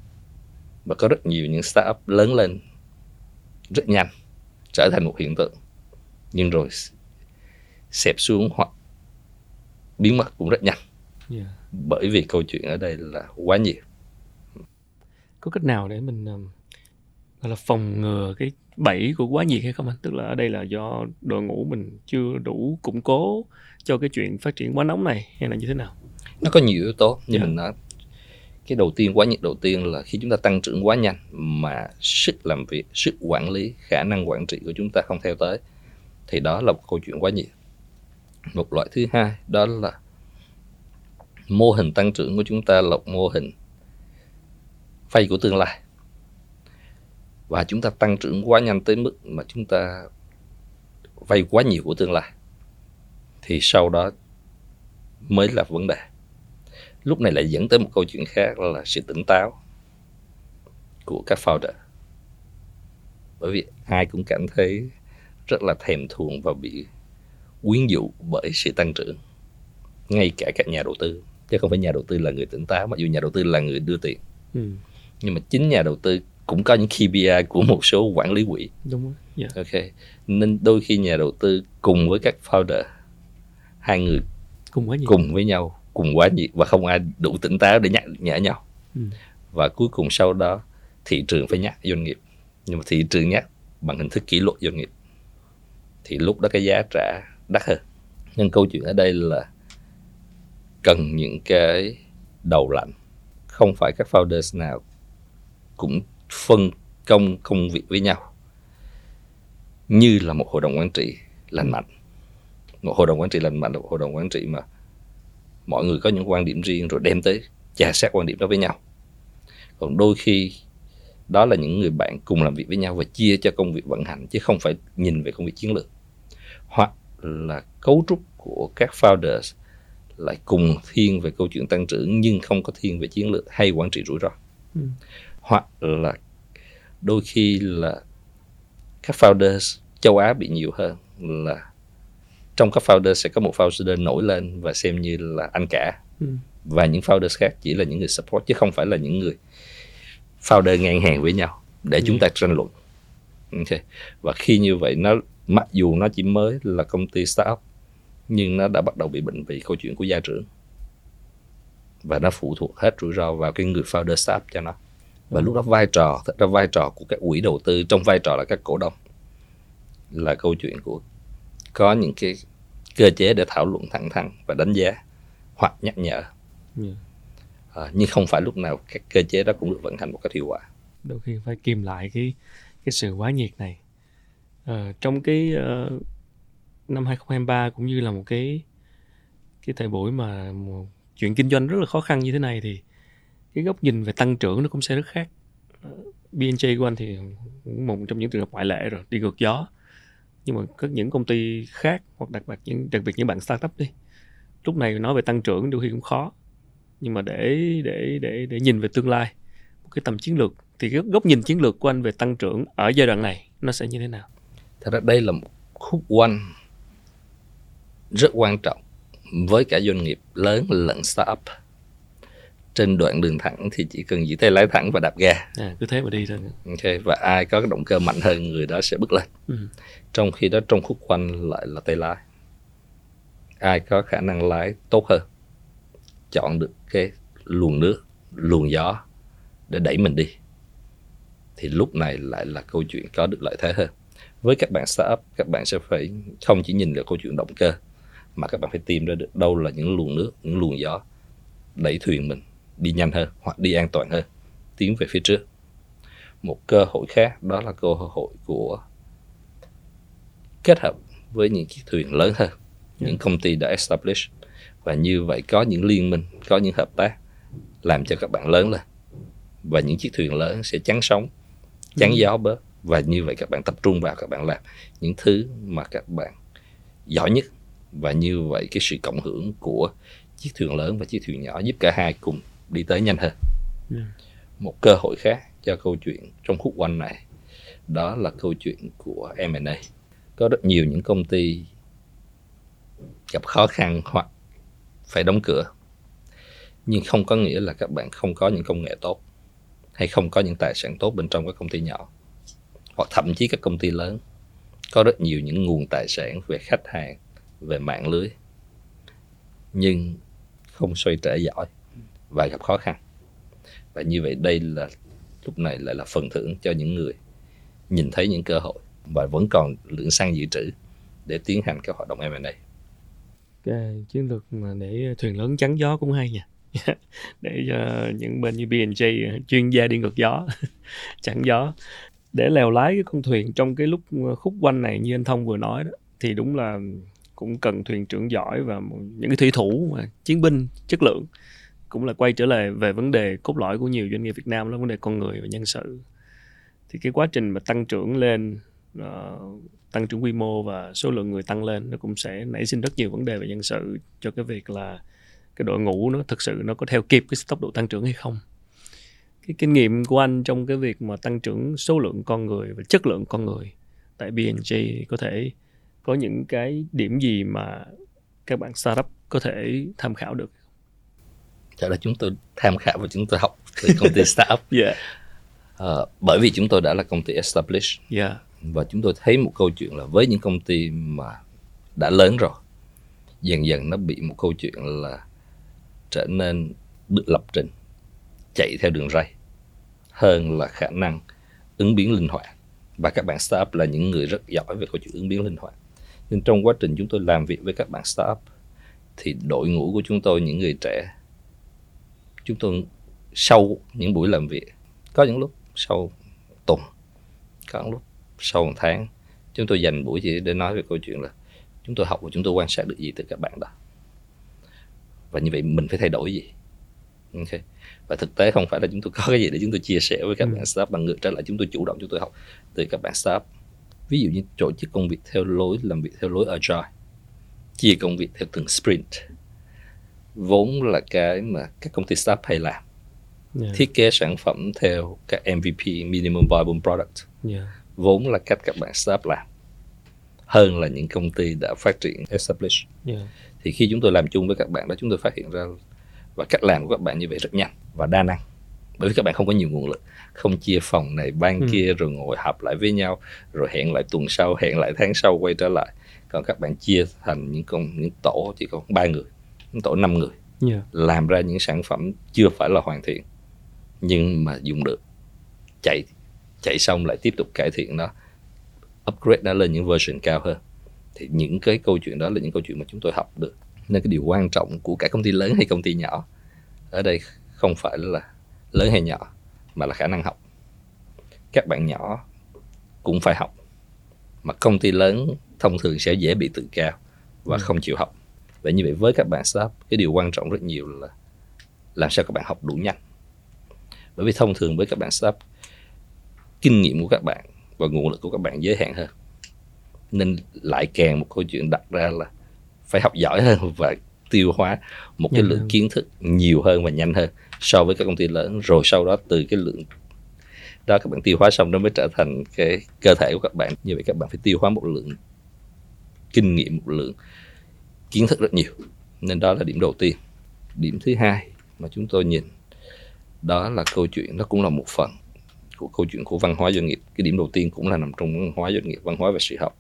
Và có rất nhiều những startup lớn lên rất nhanh trở thành một hiện tượng. Nhưng rồi xẹp xuống hoặc biến mất cũng rất nhanh. Yeah. bởi vì câu chuyện ở đây là quá nhiều. Có cách nào để mình um, gọi là phòng ngừa cái bẫy của quá nhiệt hay không anh? Tức là ở đây là do đội ngũ mình chưa đủ củng cố cho cái chuyện phát triển quá nóng này hay là như thế nào? Nó có nhiều yếu tố như yeah. mình nói cái đầu tiên, quá nhiệt đầu tiên là khi chúng ta tăng trưởng quá nhanh mà sức làm việc, sức quản lý, khả năng quản trị của chúng ta không theo tới, thì đó là một câu chuyện quá nhiệt một loại thứ hai, đó là mô hình tăng trưởng của chúng ta là một mô hình vay của tương lai. Và chúng ta tăng trưởng quá nhanh tới mức mà chúng ta vay quá nhiều của tương lai, thì sau đó mới là vấn đề lúc này lại dẫn tới một câu chuyện khác là sự tỉnh táo của các founder. Bởi vì ai cũng cảm thấy rất là thèm thuồng và bị quyến dụ bởi sự tăng trưởng ngay cả các nhà đầu tư. Chứ không phải nhà đầu tư là người tỉnh táo mặc dù nhà đầu tư là người đưa tiền. Ừ. nhưng mà chính nhà đầu tư cũng có những KPI của một số quản lý quỹ. Đúng rồi yeah. ok nên đôi khi nhà đầu tư cùng với các founder hai người cùng với, cùng với nhau cùng quá nhiệt và không ai đủ tỉnh táo để nhắc nhở nhau. Ừ. và cuối cùng sau đó thị trường phải nhắc doanh nghiệp. Nhưng mà thị trường nhắc bằng hình thức kỷ luật doanh nghiệp. Thì lúc đó cái giá trả đắt hơn. Nên câu chuyện ở đây là cần những cái đầu lạnh. Không phải các founders nào cũng phân công công việc với nhau. Như là một hội đồng quản trị lành mạnh. Một hội đồng quản trị lành mạnh là một hội đồng quản trị mà mọi người có những quan điểm riêng rồi đem tới chà sát quan điểm đó với nhau. Còn đôi khi đó là những người bạn cùng làm việc với nhau và chia cho công việc vận hành chứ không phải nhìn về công việc chiến lược. Hoặc là cấu trúc của các founders lại cùng thiên về câu chuyện tăng trưởng nhưng không có thiên về chiến lược hay quản trị rủi ro. Ừ. hoặc là đôi khi là các founders châu Á bị nhiều hơn là trong các founder sẽ có một founder nổi lên và xem như là anh cả ừ. và những founders khác chỉ là những người support chứ không phải là những người founder ngang hàng với nhau để ừ. chúng ta tranh luận okay. và khi như vậy nó mặc dù nó chỉ mới là công ty startup nhưng nó đã bắt đầu bị bệnh vì câu chuyện của gia trưởng và nó phụ thuộc hết rủi ro vào cái người founder startup cho nó và lúc đó vai trò thật ra vai trò của các quỹ đầu tư trong vai trò là các cổ đông là câu chuyện của có những cái cơ chế để thảo luận thẳng thắn và đánh giá hoặc nhắc nhở. Yeah. à, nhưng không phải lúc nào các cơ chế đó cũng được vận hành một cách hiệu quả. Đôi khi phải kìm lại cái cái sự quá nhiệt này. À, trong cái uh, năm 2023 cũng như là một cái cái thời buổi mà chuyện kinh doanh rất là khó khăn như thế này thì cái góc nhìn về tăng trưởng nó cũng sẽ rất khác. Ờ, BNJ của anh thì cũng một trong những trường hợp ngoại lệ rồi đi ngược gió nhưng mà có những công ty khác hoặc đặc biệt những đặc biệt những bạn startup đi lúc này nói về tăng trưởng đôi khi cũng khó. Nhưng mà để để để để nhìn về tương lai một cái tầm chiến lược thì cái góc nhìn chiến lược của anh về tăng trưởng ở giai đoạn này nó sẽ như thế nào? Thật ra đây là một khúc quanh rất quan trọng với cả doanh nghiệp lớn lẫn startup. Trên đoạn đường thẳng thì chỉ cần giữ tay lái thẳng và đạp ga. À, cứ thế mà đi thôi. Ok và ai có cái động cơ mạnh hơn người đó sẽ bước lên. Ừ trong khi đó trong khúc quanh lại là tay lái. Ai có khả năng lái tốt hơn? Chọn được cái luồng nước, luồng gió để đẩy mình đi. Thì lúc này lại là câu chuyện có được lợi thế hơn. Với các bạn startup, các bạn sẽ phải không chỉ nhìn được câu chuyện động cơ, mà các bạn phải tìm ra được đâu là những luồng nước, những luồng gió đẩy thuyền mình đi nhanh hơn hoặc đi an toàn hơn. Tiến về phía trước. Một cơ hội khác đó là cơ hội của kết hợp với những chiếc thuyền lớn hơn những công ty đã establish. Và như vậy có những liên minh có những hợp tác làm cho các bạn lớn lên. Và những chiếc thuyền lớn sẽ chắn sóng chắn ừ. gió bớt. Và như vậy các bạn tập trung vào các bạn làm những thứ mà các bạn giỏi nhất. Và như vậy cái sự cộng hưởng của chiếc thuyền lớn và chiếc thuyền nhỏ giúp cả hai cùng đi tới nhanh hơn. Yeah. một cơ hội khác cho câu chuyện trong khúc quanh này đó là câu chuyện của M&A có rất nhiều những công ty gặp khó khăn hoặc phải đóng cửa. Nhưng không có nghĩa là các bạn không có những công nghệ tốt hay không có những tài sản tốt bên trong các công ty nhỏ hoặc thậm chí các công ty lớn. Có rất nhiều những nguồn tài sản về khách hàng, về mạng lưới, nhưng không xoay trở giỏi và gặp khó khăn. Và như vậy đây là, lúc này lại là phần thưởng cho những người nhìn thấy những cơ hội và vẫn còn lượng xăng dự trữ để tiến hành các hoạt động M&A. Cái chiến lược mà để thuyền lớn chắn gió cũng hay nha. để cho những bên như B&J chuyên gia đi ngược gió, chắn gió để lèo lái cái con thuyền trong cái lúc ờ, khúc quanh này như anh Thông vừa nói đó thì đúng là cũng cần thuyền trưởng giỏi và những cái thủy thủ mà chiến binh chất lượng cũng là quay trở lại về vấn đề cốt lõi của nhiều doanh nghiệp Việt Nam là vấn đề con người và nhân sự thì cái quá trình mà tăng trưởng lên uh, tăng trưởng quy mô và số lượng người tăng lên nó cũng sẽ nảy sinh rất nhiều vấn đề về nhân sự cho cái việc là cái đội ngũ nó thực sự nó có theo kịp cái tốc độ tăng trưởng hay không cái kinh nghiệm của anh trong cái việc mà tăng trưởng số lượng con người và chất lượng con người tại BNG có thể có những cái điểm gì mà các bạn startup có thể tham khảo được Cho là chúng tôi tham khảo và chúng tôi học từ công ty startup yeah. uh, bởi vì chúng tôi đã là công ty established yeah và chúng tôi thấy một câu chuyện là với những công ty mà đã lớn rồi, dần dần nó bị một câu chuyện là trở nên được lập trình, chạy theo đường ray hơn là khả năng ứng biến linh hoạt. Và các bạn startup là những người rất giỏi về câu chuyện ứng biến linh hoạt. Nhưng trong quá trình chúng tôi làm việc với các bạn startup thì đội ngũ của chúng tôi, những người trẻ, chúng tôi sau những buổi làm việc, có những lúc, sau tuần, có những lúc sau một tháng chúng tôi dành buổi chỉ để nói về câu chuyện là chúng tôi học và chúng tôi quan sát được gì từ các bạn đó và như vậy mình phải thay đổi gì okay. và thực tế không phải là chúng tôi có cái gì để chúng tôi chia sẻ với các ừ. bạn startup bằng ngược trở lại chúng tôi chủ động chúng tôi học từ các bạn startup ví dụ như tổ chức công việc theo lối làm việc theo lối agile chia công việc theo từng sprint vốn là cái mà các công ty startup hay làm yeah. thiết kế sản phẩm theo các MVP minimum viable product yeah. Vốn là cách các bạn startup làm hơn là những công ty đã phát triển establish yeah. thì khi chúng tôi làm chung với các bạn đó chúng tôi phát hiện ra và cách làm của các bạn như vậy rất nhanh và đa năng bởi vì các bạn không có nhiều nguồn lực không chia phòng này ban ừ. kia rồi ngồi họp lại với nhau rồi hẹn lại tuần sau hẹn lại tháng sau quay trở lại còn các bạn chia thành những con những tổ chỉ có ba người những tổ năm người yeah. làm ra những sản phẩm chưa phải là hoàn thiện nhưng mà dùng được chạy chạy xong lại tiếp tục cải thiện nó upgrade nó lên những version cao hơn. Thì những cái câu chuyện đó là những câu chuyện mà chúng tôi học được. Nên cái điều quan trọng của cả công ty lớn hay công ty nhỏ ở đây không phải là lớn hay nhỏ mà là khả năng học. Các bạn nhỏ cũng phải học mà công ty lớn thông thường sẽ dễ bị tự cao và ừ. không chịu học. Vậy như vậy với các bạn startup cái điều quan trọng rất nhiều là làm sao các bạn học đủ nhanh. Bởi vì thông thường với các bạn startup kinh nghiệm của các bạn và nguồn lực của các bạn giới hạn hơn. Nên lại càng một câu chuyện đặt ra là phải học giỏi hơn và tiêu hóa một nhanh cái lượng hơn. kiến thức nhiều hơn và nhanh hơn so với các công ty lớn. Rồi sau đó từ cái lượng đó các bạn tiêu hóa xong nó mới trở thành cái cơ thể của các bạn. Như vậy các bạn phải tiêu hóa một lượng kinh nghiệm một lượng kiến thức rất nhiều. Nên đó là điểm đầu tiên. Điểm thứ hai mà chúng tôi nhìn đó là câu chuyện nó cũng là một phần của câu chuyện của văn hóa doanh nghiệp. Cái điểm đầu tiên cũng là nằm trong văn hóa doanh nghiệp văn hóa và sự học.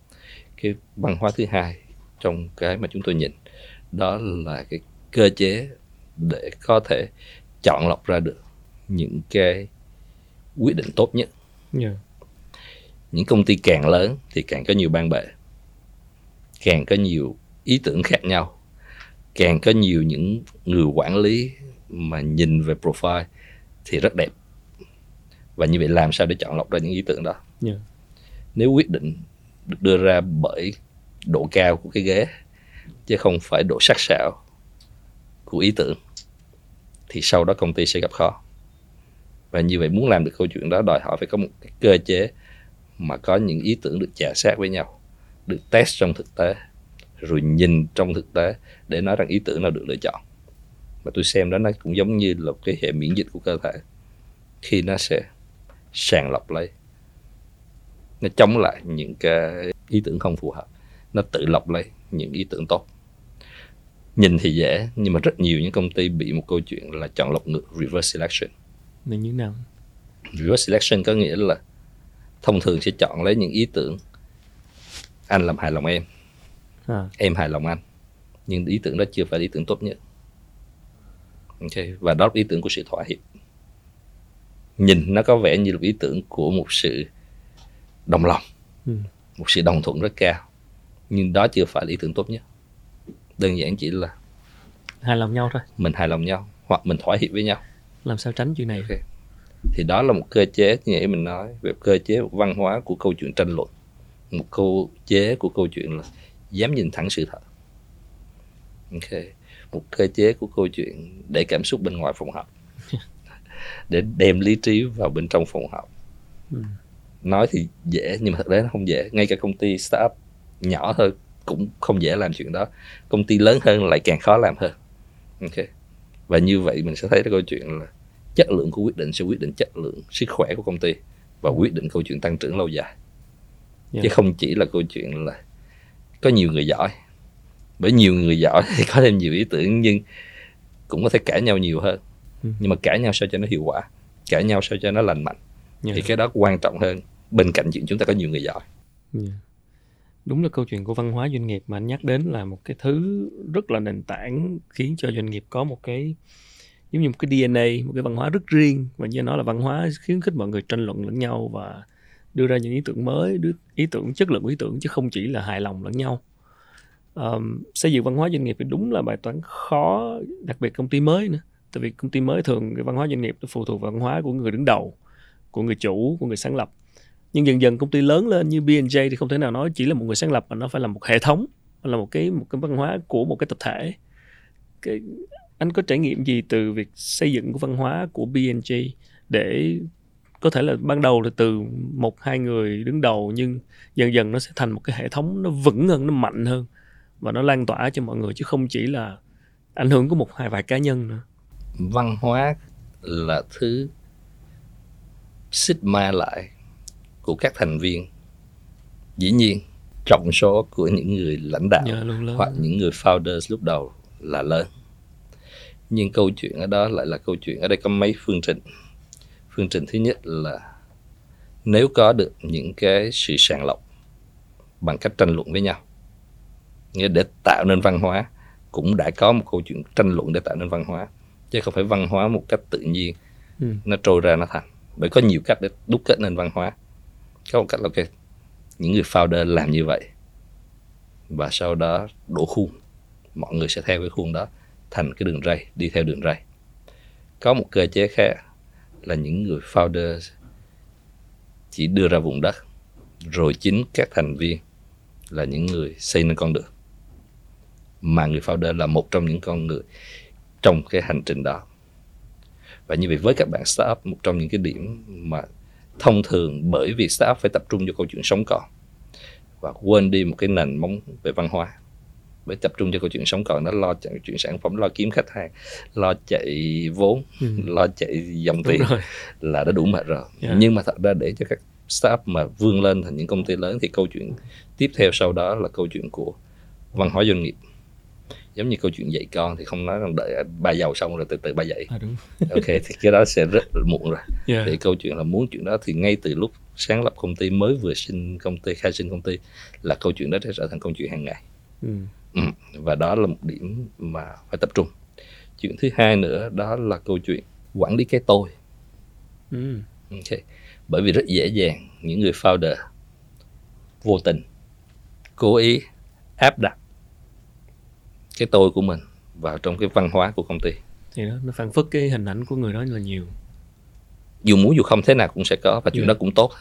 Cái văn hóa thứ hai trong cái mà chúng tôi nhìn đó là cái cơ chế để có thể chọn lọc ra được những cái quyết định tốt nhất. Yeah. những công ty càng lớn thì càng có nhiều ban bệ càng có nhiều ý tưởng khác nhau càng có nhiều những người quản lý mà nhìn về profile thì rất đẹp và như vậy làm sao để chọn lọc ra những ý tưởng đó? Yeah. nếu quyết định được đưa ra bởi độ cao của cái ghế chứ không phải độ sắc sảo của ý tưởng thì sau đó công ty sẽ gặp khó. Và như vậy muốn làm được câu chuyện đó đòi hỏi phải có một cái cơ chế mà có những ý tưởng được chà sát với nhau được test trong thực tế rồi nhìn trong thực tế để nói rằng ý tưởng nào được lựa chọn. Và tôi xem đó nó cũng giống như là cái hệ miễn dịch của cơ thể. Khi nó sẽ sàng lọc lấy. Nó chống lại những cái ý tưởng không phù hợp. Nó tự lọc lấy những ý tưởng tốt. Nhìn thì dễ nhưng mà rất nhiều những công ty bị một câu chuyện là chọn lọc ngược reverse selection. Là như nào? Reverse selection có nghĩa là thông thường sẽ chọn lấy những ý tưởng anh làm hài lòng em. À. em hài lòng anh. Nhưng ý tưởng đó chưa phải ý tưởng tốt nhất. Ok và đó là ý tưởng của sự thỏa hiệp nhìn nó có vẻ như là ý tưởng của một sự đồng lòng ừ. một sự đồng thuận rất cao. Nhưng đó chưa phải là ý tưởng tốt nhất. Đơn giản chỉ là hài lòng nhau thôi. mình hài lòng nhau hoặc mình thỏa hiệp với nhau. Làm sao tránh chuyện này? Okay. thì đó là một cơ chế như vậy mình nói về cơ chế văn hóa của câu chuyện tranh luận. Một câu chế của câu chuyện là dám nhìn thẳng sự thật. Ok. Một cơ chế của câu chuyện để cảm xúc bên ngoài phòng học để đem lý trí vào bên trong phòng học. Ừ. nói thì dễ nhưng mà thật ra nó không dễ. Ngay cả công ty startup nhỏ thôi cũng không dễ làm chuyện đó. Công ty lớn hơn lại càng khó làm hơn. Ok. Và như vậy mình sẽ thấy cái câu chuyện là chất lượng của quyết định sẽ quyết định chất lượng sức khỏe của công ty và quyết định câu chuyện tăng trưởng lâu dài. Yeah. chứ không chỉ là câu chuyện là có nhiều người giỏi. Bởi nhiều người giỏi thì có thêm nhiều ý tưởng nhưng cũng có thể cãi nhau nhiều hơn ừ. nhưng mà cãi nhau sao cho nó hiệu quả? Cãi nhau sao cho nó lành mạnh? Yeah. thì cái đó quan trọng hơn. Bên cạnh chuyện chúng ta có nhiều người giỏi. Yeah. Đúng là câu chuyện của văn hóa doanh nghiệp mà anh nhắc đến là một cái thứ rất là nền tảng khiến cho doanh nghiệp có một cái giống như một cái DNA một cái văn hóa rất riêng. Và như nó là văn hóa khuyến khích mọi người tranh luận lẫn nhau và đưa ra những ý tưởng mới đưa ý tưởng chất lượng ý tưởng chứ không chỉ là hài lòng lẫn nhau. Um, xây dựng văn hóa doanh nghiệp thì đúng là bài toán khó đặc biệt công ty mới nữa tại vì công ty mới thường cái văn hóa doanh nghiệp nó phụ thuộc vào văn hóa của người đứng đầu, của người chủ, của người sáng lập. Nhưng dần dần công ty lớn lên như B&J thì không thể nào nói chỉ là một người sáng lập mà nó phải là một hệ thống là một cái một cái văn hóa của một cái tập thể. Cái, anh có trải nghiệm gì từ việc xây dựng của văn hóa của B&J để có thể là ban đầu là từ một, hai người đứng đầu nhưng dần dần nó sẽ thành một cái hệ thống nó vững hơn, nó mạnh hơn và nó lan tỏa cho mọi người chứ không chỉ là ảnh hưởng của một, hai, vài cá nhân nữa văn hóa là thứ xích ma lại của các thành viên. Dĩ nhiên trọng số của những người lãnh đạo dạ, hoặc những người founders lúc đầu là lớn. Nhưng câu chuyện ở đó lại là câu chuyện ở đây có mấy phương trình. Phương trình thứ nhất là nếu có được những cái sự sàng lọc bằng cách tranh luận với nhau nghĩa để tạo nên văn hóa cũng đã có một câu chuyện tranh luận để tạo nên văn hóa chứ không phải văn hóa một cách tự nhiên. Ừ. nó trôi ra nó thành. Bởi có nhiều cách để đúc kết nên văn hóa. Có một cách là ok những người founder làm như vậy. Và sau đó đổ khuôn. Mọi người sẽ theo cái khuôn đó thành cái đường ray đi theo đường ray. Có một cơ chế khác là những người founder chỉ đưa ra vùng đất. Rồi chính các thành viên là những người xây nên con đường. Mà người founder là một trong những con người trong cái hành trình đó. Và như vậy với các bạn startup một trong những cái điểm mà thông thường bởi vì startup phải tập trung cho câu chuyện sống còn và quên đi một cái nền móng về văn hóa. Bởi tập trung cho câu chuyện sống còn nó lo chạy chuyện sản phẩm lo kiếm khách hàng lo chạy vốn ừ. lo chạy dòng tiền là đã đủ mệt rồi. Yeah. Nhưng mà thật ra để cho các startup mà vươn lên thành những công ty lớn thì câu chuyện tiếp theo sau đó là câu chuyện của văn hóa doanh nghiệp giống như câu chuyện dạy con thì không nói rằng đợi ba giàu xong rồi từ từ ba dạy à, đúng. ok thì cái đó sẽ rất là muộn rồi Yeah. thì câu chuyện là muốn chuyện đó thì ngay từ lúc sáng lập công ty mới vừa sinh công ty khai sinh công ty là câu chuyện đó sẽ trở thành câu chuyện hàng ngày Ừ. ừ. và đó là một điểm mà phải tập trung chuyện thứ hai nữa đó là câu chuyện quản lý cái tôi Ừ. ok bởi vì rất dễ dàng những người founder vô tình cố ý áp đặt cái tôi của mình vào trong cái văn hóa của công ty. Thì đó nó phản phất cái hình ảnh của người đó là nhiều. Dù muốn dù không thế nào cũng sẽ có và chuyện Yeah. đó cũng tốt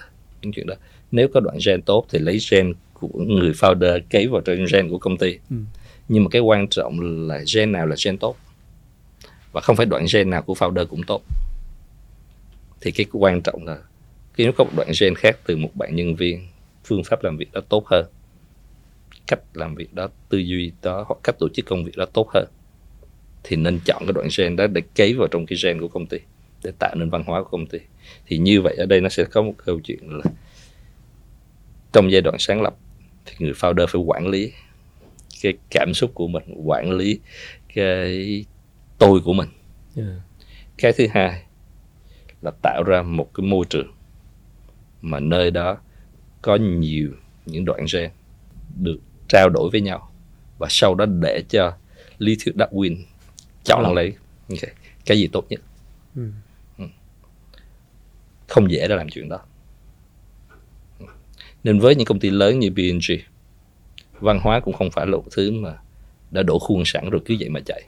những chuyện đó. Nếu có đoạn gen tốt thì lấy gen của người founder cấy vào trên gen của công ty. Ừ. nhưng mà cái quan trọng là gen nào là gen tốt và không phải đoạn gen nào của founder cũng tốt. Thì cái quan trọng là khi nếu có một đoạn gen khác từ một bạn nhân viên phương pháp làm việc đó tốt hơn cách làm việc đó tư duy đó hoặc cách tổ chức công việc đó tốt hơn thì nên chọn cái đoạn gen đó để cấy vào trong cái gen của công ty để tạo nên văn hóa của công ty thì như vậy ở đây nó sẽ có một câu chuyện là trong giai đoạn sáng lập thì người founder phải quản lý cái cảm xúc của mình quản lý cái tôi của mình yeah. cái thứ hai là tạo ra một cái môi trường mà nơi đó có nhiều những đoạn gen được trao đổi với nhau. Và sau đó để cho lý thuyết Darwin chọn Lọc. lấy. Ok, cái gì tốt nhất? Ừ. không dễ để làm chuyện đó. Nên với những công ty lớn như P&G văn hóa cũng không phải là một thứ mà đã đổ khuôn sẵn rồi cứ vậy mà chạy.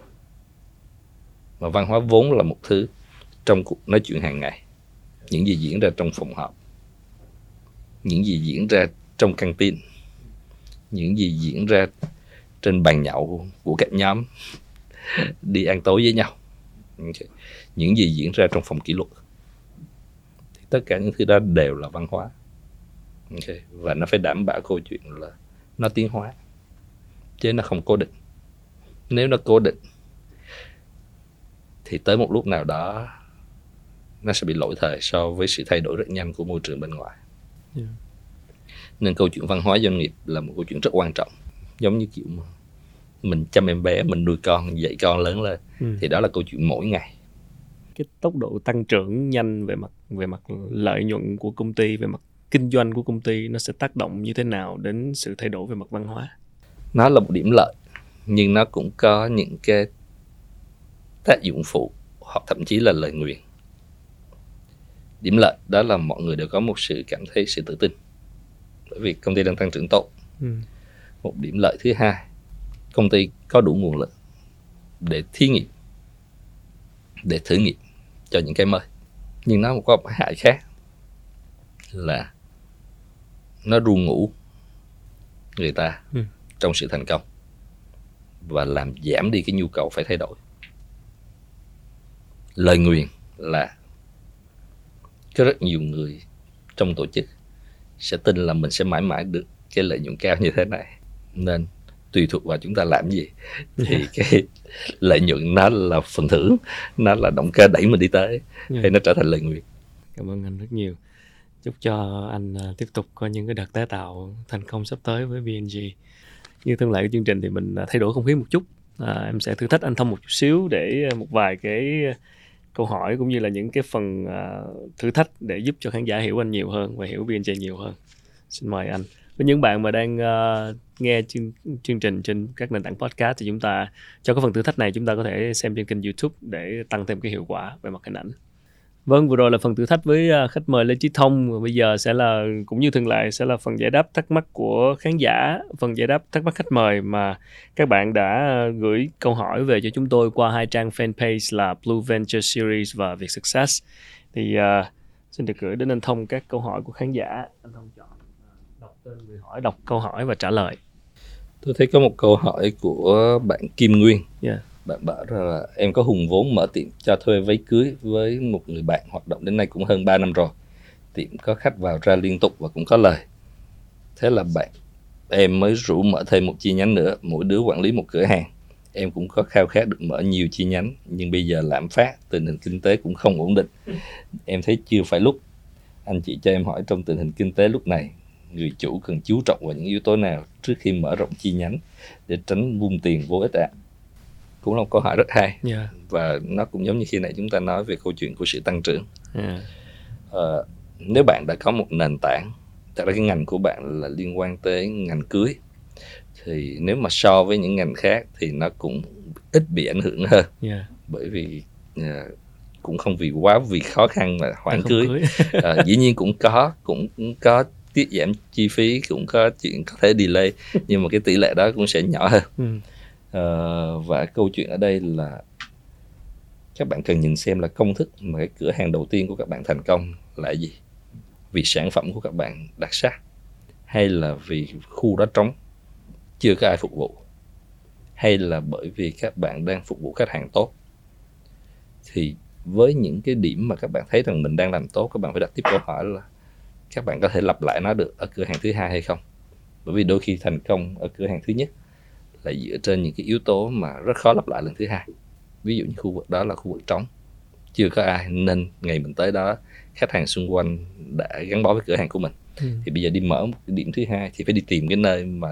Mà văn hóa vốn là một thứ trong cuộc nói chuyện hàng ngày. Những gì diễn ra trong phòng họp. Những gì diễn ra trong căng tin những gì diễn ra trên bàn nhậu của các nhóm đi ăn tối với nhau. Những gì diễn ra trong phòng kỷ luật. Thì tất cả những thứ đó đều là văn hóa. Okay. và nó phải đảm bảo câu chuyện là nó tiến hóa. Chứ nó không cố định. Nếu nó cố định, thì tới một lúc nào đó, nó sẽ bị lỗi thời so với sự thay đổi rất nhanh của môi trường bên ngoài. Yeah nên câu chuyện văn hóa doanh nghiệp là một câu chuyện rất quan trọng. Giống như kiểu mà mình chăm em bé mình nuôi con dạy con lớn lên Ừ. thì đó là câu chuyện mỗi ngày. Cái tốc độ tăng trưởng nhanh về mặt về mặt lợi nhuận của công ty về mặt kinh doanh của công ty nó sẽ tác động như thế nào đến sự thay đổi về mặt văn hóa? Nó là một điểm lợi nhưng nó cũng có những cái tác dụng phụ hoặc thậm chí là lời nguyền. Điểm lợi đó là mọi người đều có một sự cảm thấy sự tự tin bởi vì công ty đang tăng trưởng tốt ừ. một điểm lợi thứ hai công ty có đủ nguồn lực để thí nghiệm để thử nghiệm cho những cái mới nhưng nó có một cái hại khác là nó ru ngủ người ta Ừ. trong sự thành công và làm giảm đi cái nhu cầu phải thay đổi lời nguyền là có rất nhiều người trong tổ chức sẽ tin là mình sẽ mãi mãi được cái lợi nhuận cao như thế này. Nên tùy thuộc vào chúng ta làm gì. Thì cái lợi nhuận nó là phần thưởng nó là động cơ đẩy mình đi tới Yeah. hay nó trở thành lời nguyện cảm ơn anh rất nhiều. Chúc cho anh à, tiếp tục có những cái đợt tái tạo thành công sắp tới với VNG như thường lệ của chương trình thì mình à, thay đổi không khí một chút. À, em sẽ thử thách anh thông một chút xíu để à, một vài cái câu hỏi cũng như là những cái phần uh, thử thách để giúp cho khán giả hiểu anh nhiều hơn và hiểu VNG nhiều hơn. Xin mời anh. Với những bạn mà đang uh, nghe chương, chương trình trên các nền tảng podcast thì chúng ta cho cái phần thử thách này chúng ta có thể xem trên kênh YouTube để tăng thêm cái hiệu quả về mặt hình ảnh. Vâng, vừa rồi là phần thử thách với à, khách mời Lê Chí Thông. Và Bây giờ sẽ là cũng như thường lệ sẽ là phần giải đáp thắc mắc của khán giả, phần giải đáp thắc mắc khách mời mà các bạn đã à, gửi câu hỏi về cho chúng tôi qua hai trang fanpage là Blue Venture Series và Việt Success. Thì à, xin được gửi đến anh Thông các câu hỏi của khán giả. Anh Thông chọn đọc tên người hỏi, đọc câu hỏi và trả lời. tôi thấy có một câu hỏi của bạn Kim Nguyên Yeah bạn bảo là em có hùng vốn mở tiệm cho thuê váy cưới với một người bạn hoạt động đến nay cũng hơn 3 năm rồi. Tiệm có khách vào ra liên tục và cũng có lời. Thế là bạn, em mới rủ mở thêm một chi nhánh nữa, mỗi đứa quản lý một cửa hàng. Em cũng có khao khát được mở nhiều chi nhánh, nhưng bây giờ lạm phát, tình hình kinh tế cũng không ổn định. Em thấy chưa phải lúc. Anh chị cho em hỏi trong tình hình kinh tế lúc này, người chủ cần chú trọng vào những yếu tố nào trước khi mở rộng chi nhánh để tránh vung tiền vô ích ạ? Cũng là một câu hỏi rất hay yeah. và nó cũng giống như khi nãy chúng ta nói về câu chuyện của sự tăng trưởng yeah. Ờ, nếu bạn đã có một nền tảng thật ra cái ngành của bạn là liên quan tới ngành cưới thì nếu mà so với những ngành khác thì nó cũng ít bị ảnh hưởng hơn yeah. bởi vì à, cũng không vì quá vì khó khăn mà hoãn cưới cưới. à, dĩ nhiên cũng có cũng cũng có tiết giảm chi phí cũng có chuyện có thể delay nhưng mà cái tỷ lệ đó cũng sẽ nhỏ hơn ừ. Ờ, và câu chuyện ở đây là các bạn cần nhìn xem là công thức mà cái cửa hàng đầu tiên của các bạn thành công là gì? Vì sản phẩm của các bạn đặc sắc hay là vì khu đó trống, chưa có ai phục vụ? Hay là bởi vì các bạn đang phục vụ khách hàng tốt? Thì với những cái điểm mà các bạn thấy rằng mình đang làm tốt, các bạn phải đặt tiếp câu hỏi là các bạn có thể lặp lại nó được ở cửa hàng thứ hai hay không? Bởi vì đôi khi thành công ở cửa hàng thứ nhất là dựa trên những cái yếu tố mà rất khó lặp lại lần thứ hai. Ví dụ như khu vực đó là khu vực trống. Chưa có ai nên ngày mình tới đó khách hàng xung quanh đã gắn bó với cửa hàng của mình. Ừ. thì bây giờ đi mở một cái điểm thứ hai thì phải đi tìm cái nơi mà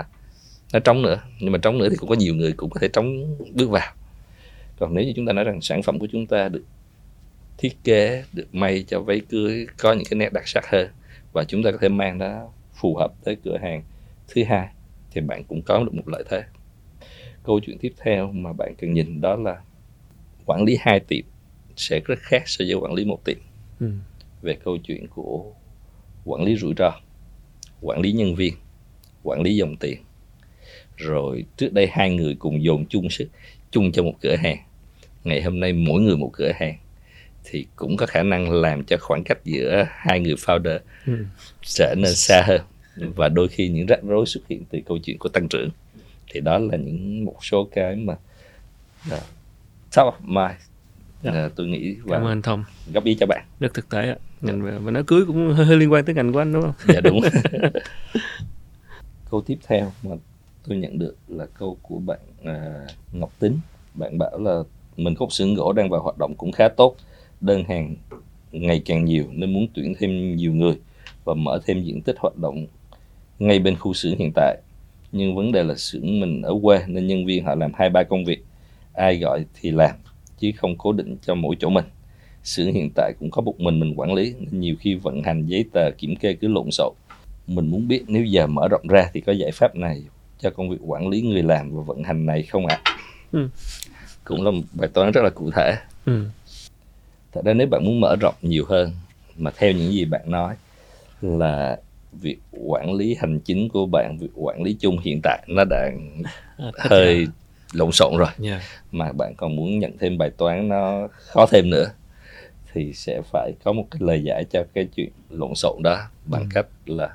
nó trống nữa. Nhưng mà trống nữa thì cũng có nhiều người cũng có thể trống bước vào. Còn nếu như chúng ta nói rằng sản phẩm của chúng ta được thiết kế được may cho váy cưới có những cái nét đặc sắc hơn và chúng ta có thể mang nó phù hợp tới cửa hàng thứ hai thì bạn cũng có được một lợi thế câu chuyện tiếp theo mà bạn cần nhìn đó là quản lý hai tiệm sẽ rất khác so với quản lý một tiệm. Ừ. về câu chuyện của quản lý rủi ro quản lý nhân viên quản lý dòng tiền. Rồi trước đây hai người cùng dồn chung sức chung cho một cửa hàng. Ngày hôm nay mỗi người một cửa hàng thì cũng có khả năng làm cho khoảng cách giữa hai người founder Ừ. trở nên xa hơn. Và đôi khi những rắc rối xuất hiện từ câu chuyện của tăng trưởng thì đó là những một số cái mà uh, top of mind Dạ. Ờ, tôi nghĩ và cảm ơn Thông. góp ý cho bạn. Rất thực tế ạ. Ngành và, và nói cưới cũng hơi, hơi liên quan tới ngành của anh đúng không? Dạ đúng. Câu tiếp theo mà tôi nhận được là câu của bạn à, Ngọc Tính. Bạn bảo là mình một xưởng gỗ đang vào hoạt động cũng khá tốt. Đơn hàng ngày càng nhiều nên muốn tuyển thêm nhiều người và mở thêm diện tích hoạt động ngay bên khu xưởng hiện tại nhưng vấn đề là xưởng mình ở quê nên nhân viên họ làm hai ba công việc. Ai gọi thì làm chứ không cố định cho mỗi chỗ mình. Xưởng hiện tại cũng có một mình mình quản lý nên nhiều khi vận hành giấy tờ kiểm kê cứ lộn xộn. Mình muốn biết nếu giờ mở rộng ra thì có giải pháp này cho công việc quản lý người làm và vận hành này không ạ? Ừ. cũng là một bài toán rất là cụ thể. Ừ. thật ra nếu bạn muốn mở rộng nhiều hơn mà theo những gì bạn nói là việc quản lý hành chính của bạn việc quản lý chung hiện tại nó đã À, hơi lộn xộn rồi yeah. mà bạn còn muốn nhận thêm bài toán nó khó thêm nữa thì sẽ phải có một cái lời giải cho cái chuyện lộn xộn đó bằng Ừ. cách là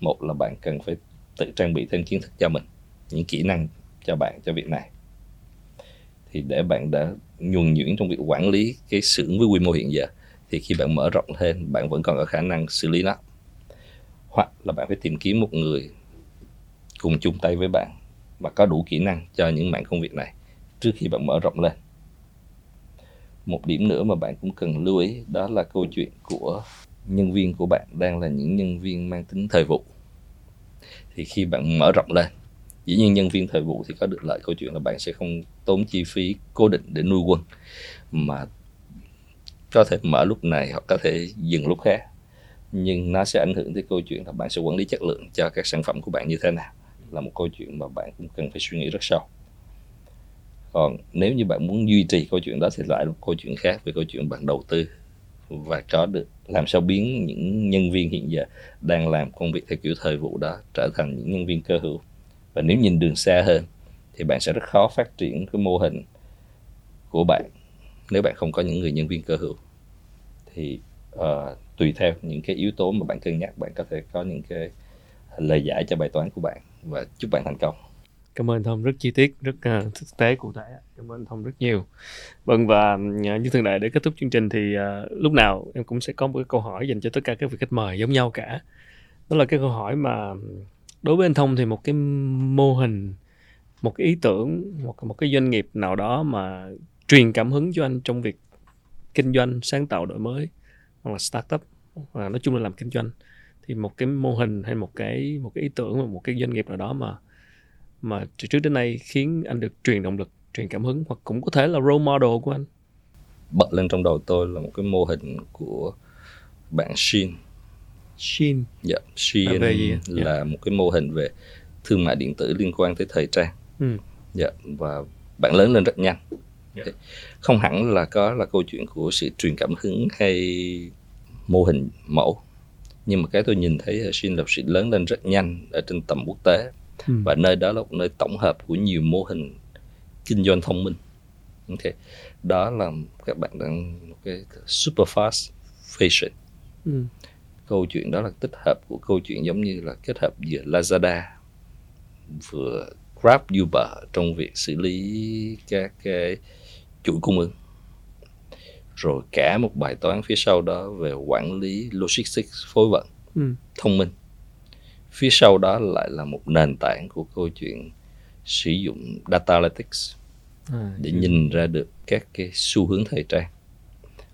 một là bạn cần phải tự trang bị thêm kiến thức cho mình những kỹ năng cho bạn cho việc này thì để bạn đã nhuần nhuyễn trong việc quản lý cái xưởng với quy mô hiện giờ thì khi bạn mở rộng thêm bạn vẫn còn có khả năng xử lý nó hoặc là bạn phải tìm kiếm một người cùng chung tay với bạn và có đủ kỹ năng cho những mảng công việc này trước khi bạn mở rộng lên. Một điểm nữa mà bạn cũng cần lưu ý đó là câu chuyện của nhân viên của bạn đang là những nhân viên mang tính thời vụ. Thì khi bạn mở rộng lên, dĩ nhiên nhân viên thời vụ thì có được lợi câu chuyện là bạn sẽ không tốn chi phí cố định để nuôi quân, mà có thể mở lúc này hoặc có thể dừng lúc khác nhưng nó sẽ ảnh hưởng tới câu chuyện là bạn sẽ quản lý chất lượng cho các sản phẩm của bạn như thế nào. Là một câu chuyện mà bạn cũng cần phải suy nghĩ rất sâu. Còn nếu như bạn muốn duy trì câu chuyện đó thì lại là một câu chuyện khác về câu chuyện bạn đầu tư và có được làm sao biến những nhân viên hiện giờ đang làm công việc theo kiểu thời vụ đó trở thành những nhân viên cơ hữu. Và nếu nhìn đường xa hơn thì bạn sẽ rất khó phát triển cái mô hình của bạn nếu bạn không có những người nhân viên cơ hữu. Thì uh, tùy theo những cái yếu tố mà bạn cân nhắc bạn có thể có những cái lời giải cho bài toán của bạn và chúc bạn thành công. Cảm ơn Thông rất chi tiết rất uh, thực tế cụ thể. Cảm ơn Thông rất nhiều. Vâng và uh, như thường lệ để kết thúc chương trình thì uh, lúc nào em cũng sẽ có một cái câu hỏi dành cho tất cả các vị khách mời giống nhau cả. Đó là cái câu hỏi mà đối với anh Thông thì một cái mô hình một cái ý tưởng một một cái doanh nghiệp nào đó mà truyền cảm hứng cho anh trong việc kinh doanh sáng tạo đổi mới hoặc là startup hoặc nói chung là làm kinh doanh. Thì một cái mô hình hay một cái một cái ý tưởng một cái doanh nghiệp nào đó mà mà từ trước đến nay khiến anh được truyền động lực truyền cảm hứng hoặc cũng có thể là role model của anh. Bật lên trong đầu tôi là một cái mô hình của bạn Shin. Shin. Dạ Shin là, là Dạ. một cái mô hình về thương mại điện tử liên quan tới thời trang. Ừ. dạ và bạn lớn lên rất nhanh. Dạ. không hẳn là có là câu chuyện của sự truyền cảm hứng hay mô hình mẫu. Nhưng mà cái tôi nhìn thấy ở Shin là sự lớn lên rất nhanh ở trên tầm quốc tế. Ừ. và nơi đó là một nơi tổng hợp của nhiều mô hình kinh doanh thông minh. Ok đó là các bạn đang một cái super fast fashion. Ừ. câu chuyện đó là tích hợp của câu chuyện giống như là kết hợp giữa Lazada vừa Grab Uber trong việc xử lý các cái chuỗi cung ứng rồi cả một bài toán phía sau đó về quản lý logistics phối vận Ừ. thông minh phía sau đó lại là một nền tảng của câu chuyện sử dụng data analytics À, để nhìn ra được các cái xu hướng thời trang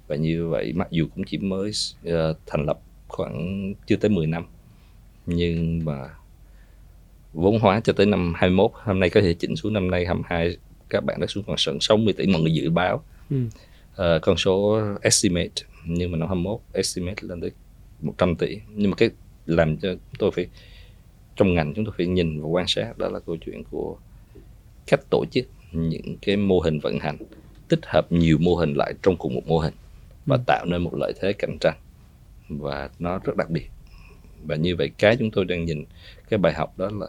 và như vậy mặc dù cũng chỉ mới ờ, thành lập khoảng chưa tới 10 năm nhưng mà vốn hóa cho tới năm 21 hôm nay có thể chỉnh xuống năm nay 22 các bạn đã xuống còn sẵn 60 tỷ mọi người dự báo Ừ. Ờ, con số estimate nhưng mà năm 21 estimate lên tới 100 tỷ nhưng mà cái làm cho tôi phải trong ngành chúng tôi phải nhìn và quan sát đó là câu chuyện của cách tổ chức những cái mô hình vận hành tích hợp nhiều mô hình lại trong cùng một mô hình và Ừ. tạo nên một lợi thế cạnh tranh và nó rất đặc biệt và như vậy cái chúng tôi đang nhìn cái bài học đó là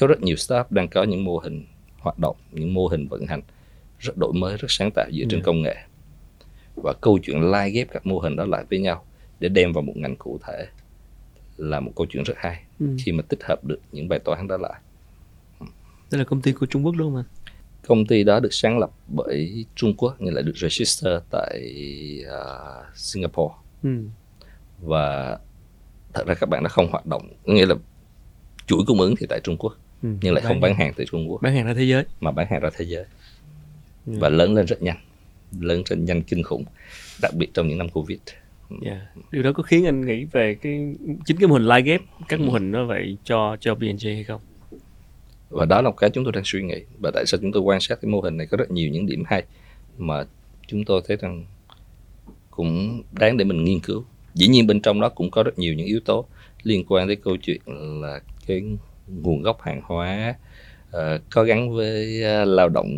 có rất nhiều startup đang có những mô hình hoạt động những mô hình vận hành rất đổi mới rất sáng tạo dựa trên Yeah. công nghệ và câu chuyện lai ghép các mô hình đó lại với nhau để đem vào một ngành cụ thể là một câu chuyện rất hay Ừ. khi mà tích hợp được những bài toán đó lại đây là công ty của Trung Quốc đúng không anh công ty đó được sáng lập bởi Trung Quốc nhưng lại được register tại à, Singapore ừ. và thật ra các bạn đã không hoạt động nghĩa là chuỗi cung ứng thì tại Trung Quốc Ừ. nhưng lại không bán hàng tại Trung Quốc bán hàng ra thế giới mà bán hàng ra thế giới Ừ. và lớn lên rất nhanh lớn lên nhanh kinh khủng đặc biệt trong những năm Covid Yeah. Điều đó có khiến anh nghĩ về cái chính cái mô hình live ghép các mô hình nó vậy cho cho B&J hay không? và đó là một cái chúng tôi đang suy nghĩ và tại sao chúng tôi quan sát cái mô hình này có rất nhiều những điểm hay mà chúng tôi thấy rằng cũng đáng để mình nghiên cứu dĩ nhiên bên trong đó cũng có rất nhiều những yếu tố liên quan tới câu chuyện là cái nguồn gốc hàng hóa ờ, có gắn với ờ, lao động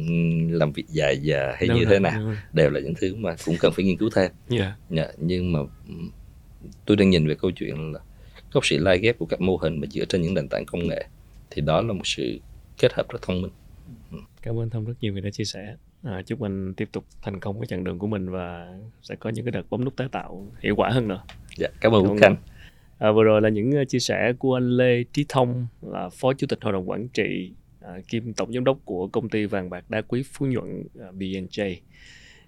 làm việc dài giờ hay Đúng như rồi, thế nào đều là những thứ mà cũng cần phải nghiên cứu thêm Yeah. Dạ, nhưng mà ừm, tôi đang nhìn về câu chuyện là có sự lai ghép của các mô hình mà dựa trên những nền tảng công nghệ thì đó là một sự kết hợp rất thông minh Cảm ơn Thông rất nhiều vì đã chia sẻ. À, chúc anh tiếp tục thành công cái chặng đường của mình và sẽ có những cái đợt bấm nút tái tạo hiệu quả hơn nữa. dạ cảm ơn Quốc ơn Khánh À, vừa rồi là những ờ, chia sẻ của anh Lê Trí Thông là Phó Chủ tịch Hội đồng Quản trị à, kiêm Tổng Giám đốc của công ty vàng bạc đá quý Phú Nhuận à, B&J.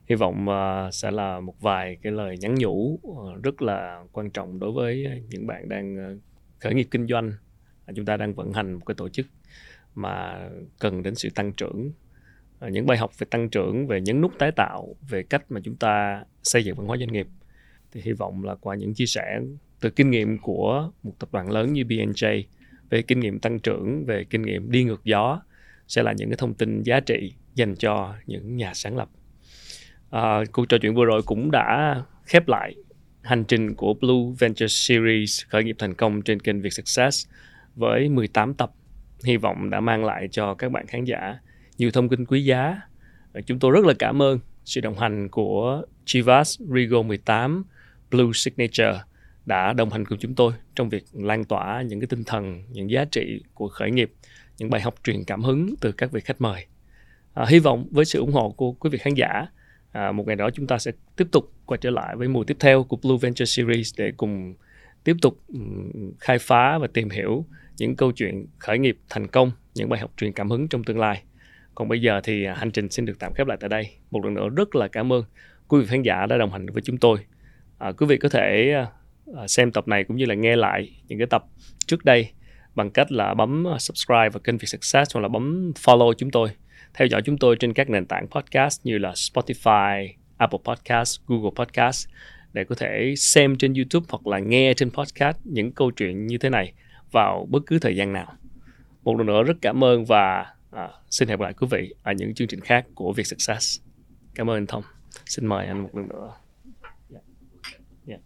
Hy vọng à, sẽ là một vài cái lời nhắn nhủ à, rất là quan trọng đối với những bạn đang à, khởi nghiệp kinh doanh. À, chúng ta đang vận hành một cái tổ chức mà cần đến sự tăng trưởng. À, những bài học về tăng trưởng, về nhấn nút tái tạo, về cách mà chúng ta xây dựng văn hóa doanh nghiệp thì hy vọng là qua những chia sẻ từ kinh nghiệm của một tập đoàn lớn như B&J về kinh nghiệm tăng trưởng, về kinh nghiệm đi ngược gió sẽ là những cái thông tin giá trị dành cho những nhà sáng lập. À, cuộc trò chuyện vừa rồi cũng đã khép lại hành trình của Blue Venture Series khởi nghiệp thành công trên kênh Việt Success với 18 tập. Hy vọng đã mang lại cho các bạn khán giả nhiều thông tin quý giá. Chúng tôi rất là cảm ơn sự đồng hành của Chivas Rigo 18 Blue Signature đã đồng hành cùng chúng tôi trong việc lan tỏa những cái tinh thần, những giá trị của khởi nghiệp, những bài học truyền cảm hứng từ các vị khách mời. À, hy vọng với sự ủng hộ của quý vị khán giả, à, một ngày đó chúng ta sẽ tiếp tục quay trở lại với mùa tiếp theo của Blue Venture Series để cùng tiếp tục ừ, khai phá và tìm hiểu những câu chuyện khởi nghiệp thành công, những bài học truyền cảm hứng trong tương lai. Còn bây giờ thì à, hành trình xin được tạm khép lại tại đây. Một lần nữa rất là cảm ơn quý vị khán giả đã đồng hành với chúng tôi. À, quý vị có thể à, Ờ, xem tập này cũng như là nghe lại những cái tập trước đây bằng cách là bấm ờ, subscribe vào kênh Việt Success hoặc là bấm follow chúng tôi. Theo dõi chúng tôi trên các nền tảng podcast như là Spotify, Apple Podcast, Google Podcast để có thể xem trên YouTube hoặc là nghe trên podcast những câu chuyện như thế này vào bất cứ thời gian nào. Một lần nữa rất cảm ơn và À, xin hẹn gặp lại quý vị ở những chương trình khác của Việt Success. Cảm ơn anh Thông. Xin mời anh một lần nữa. Yeah.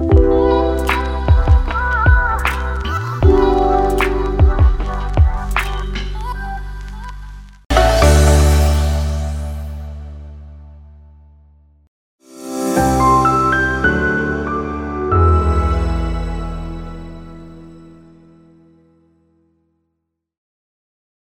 Yeah.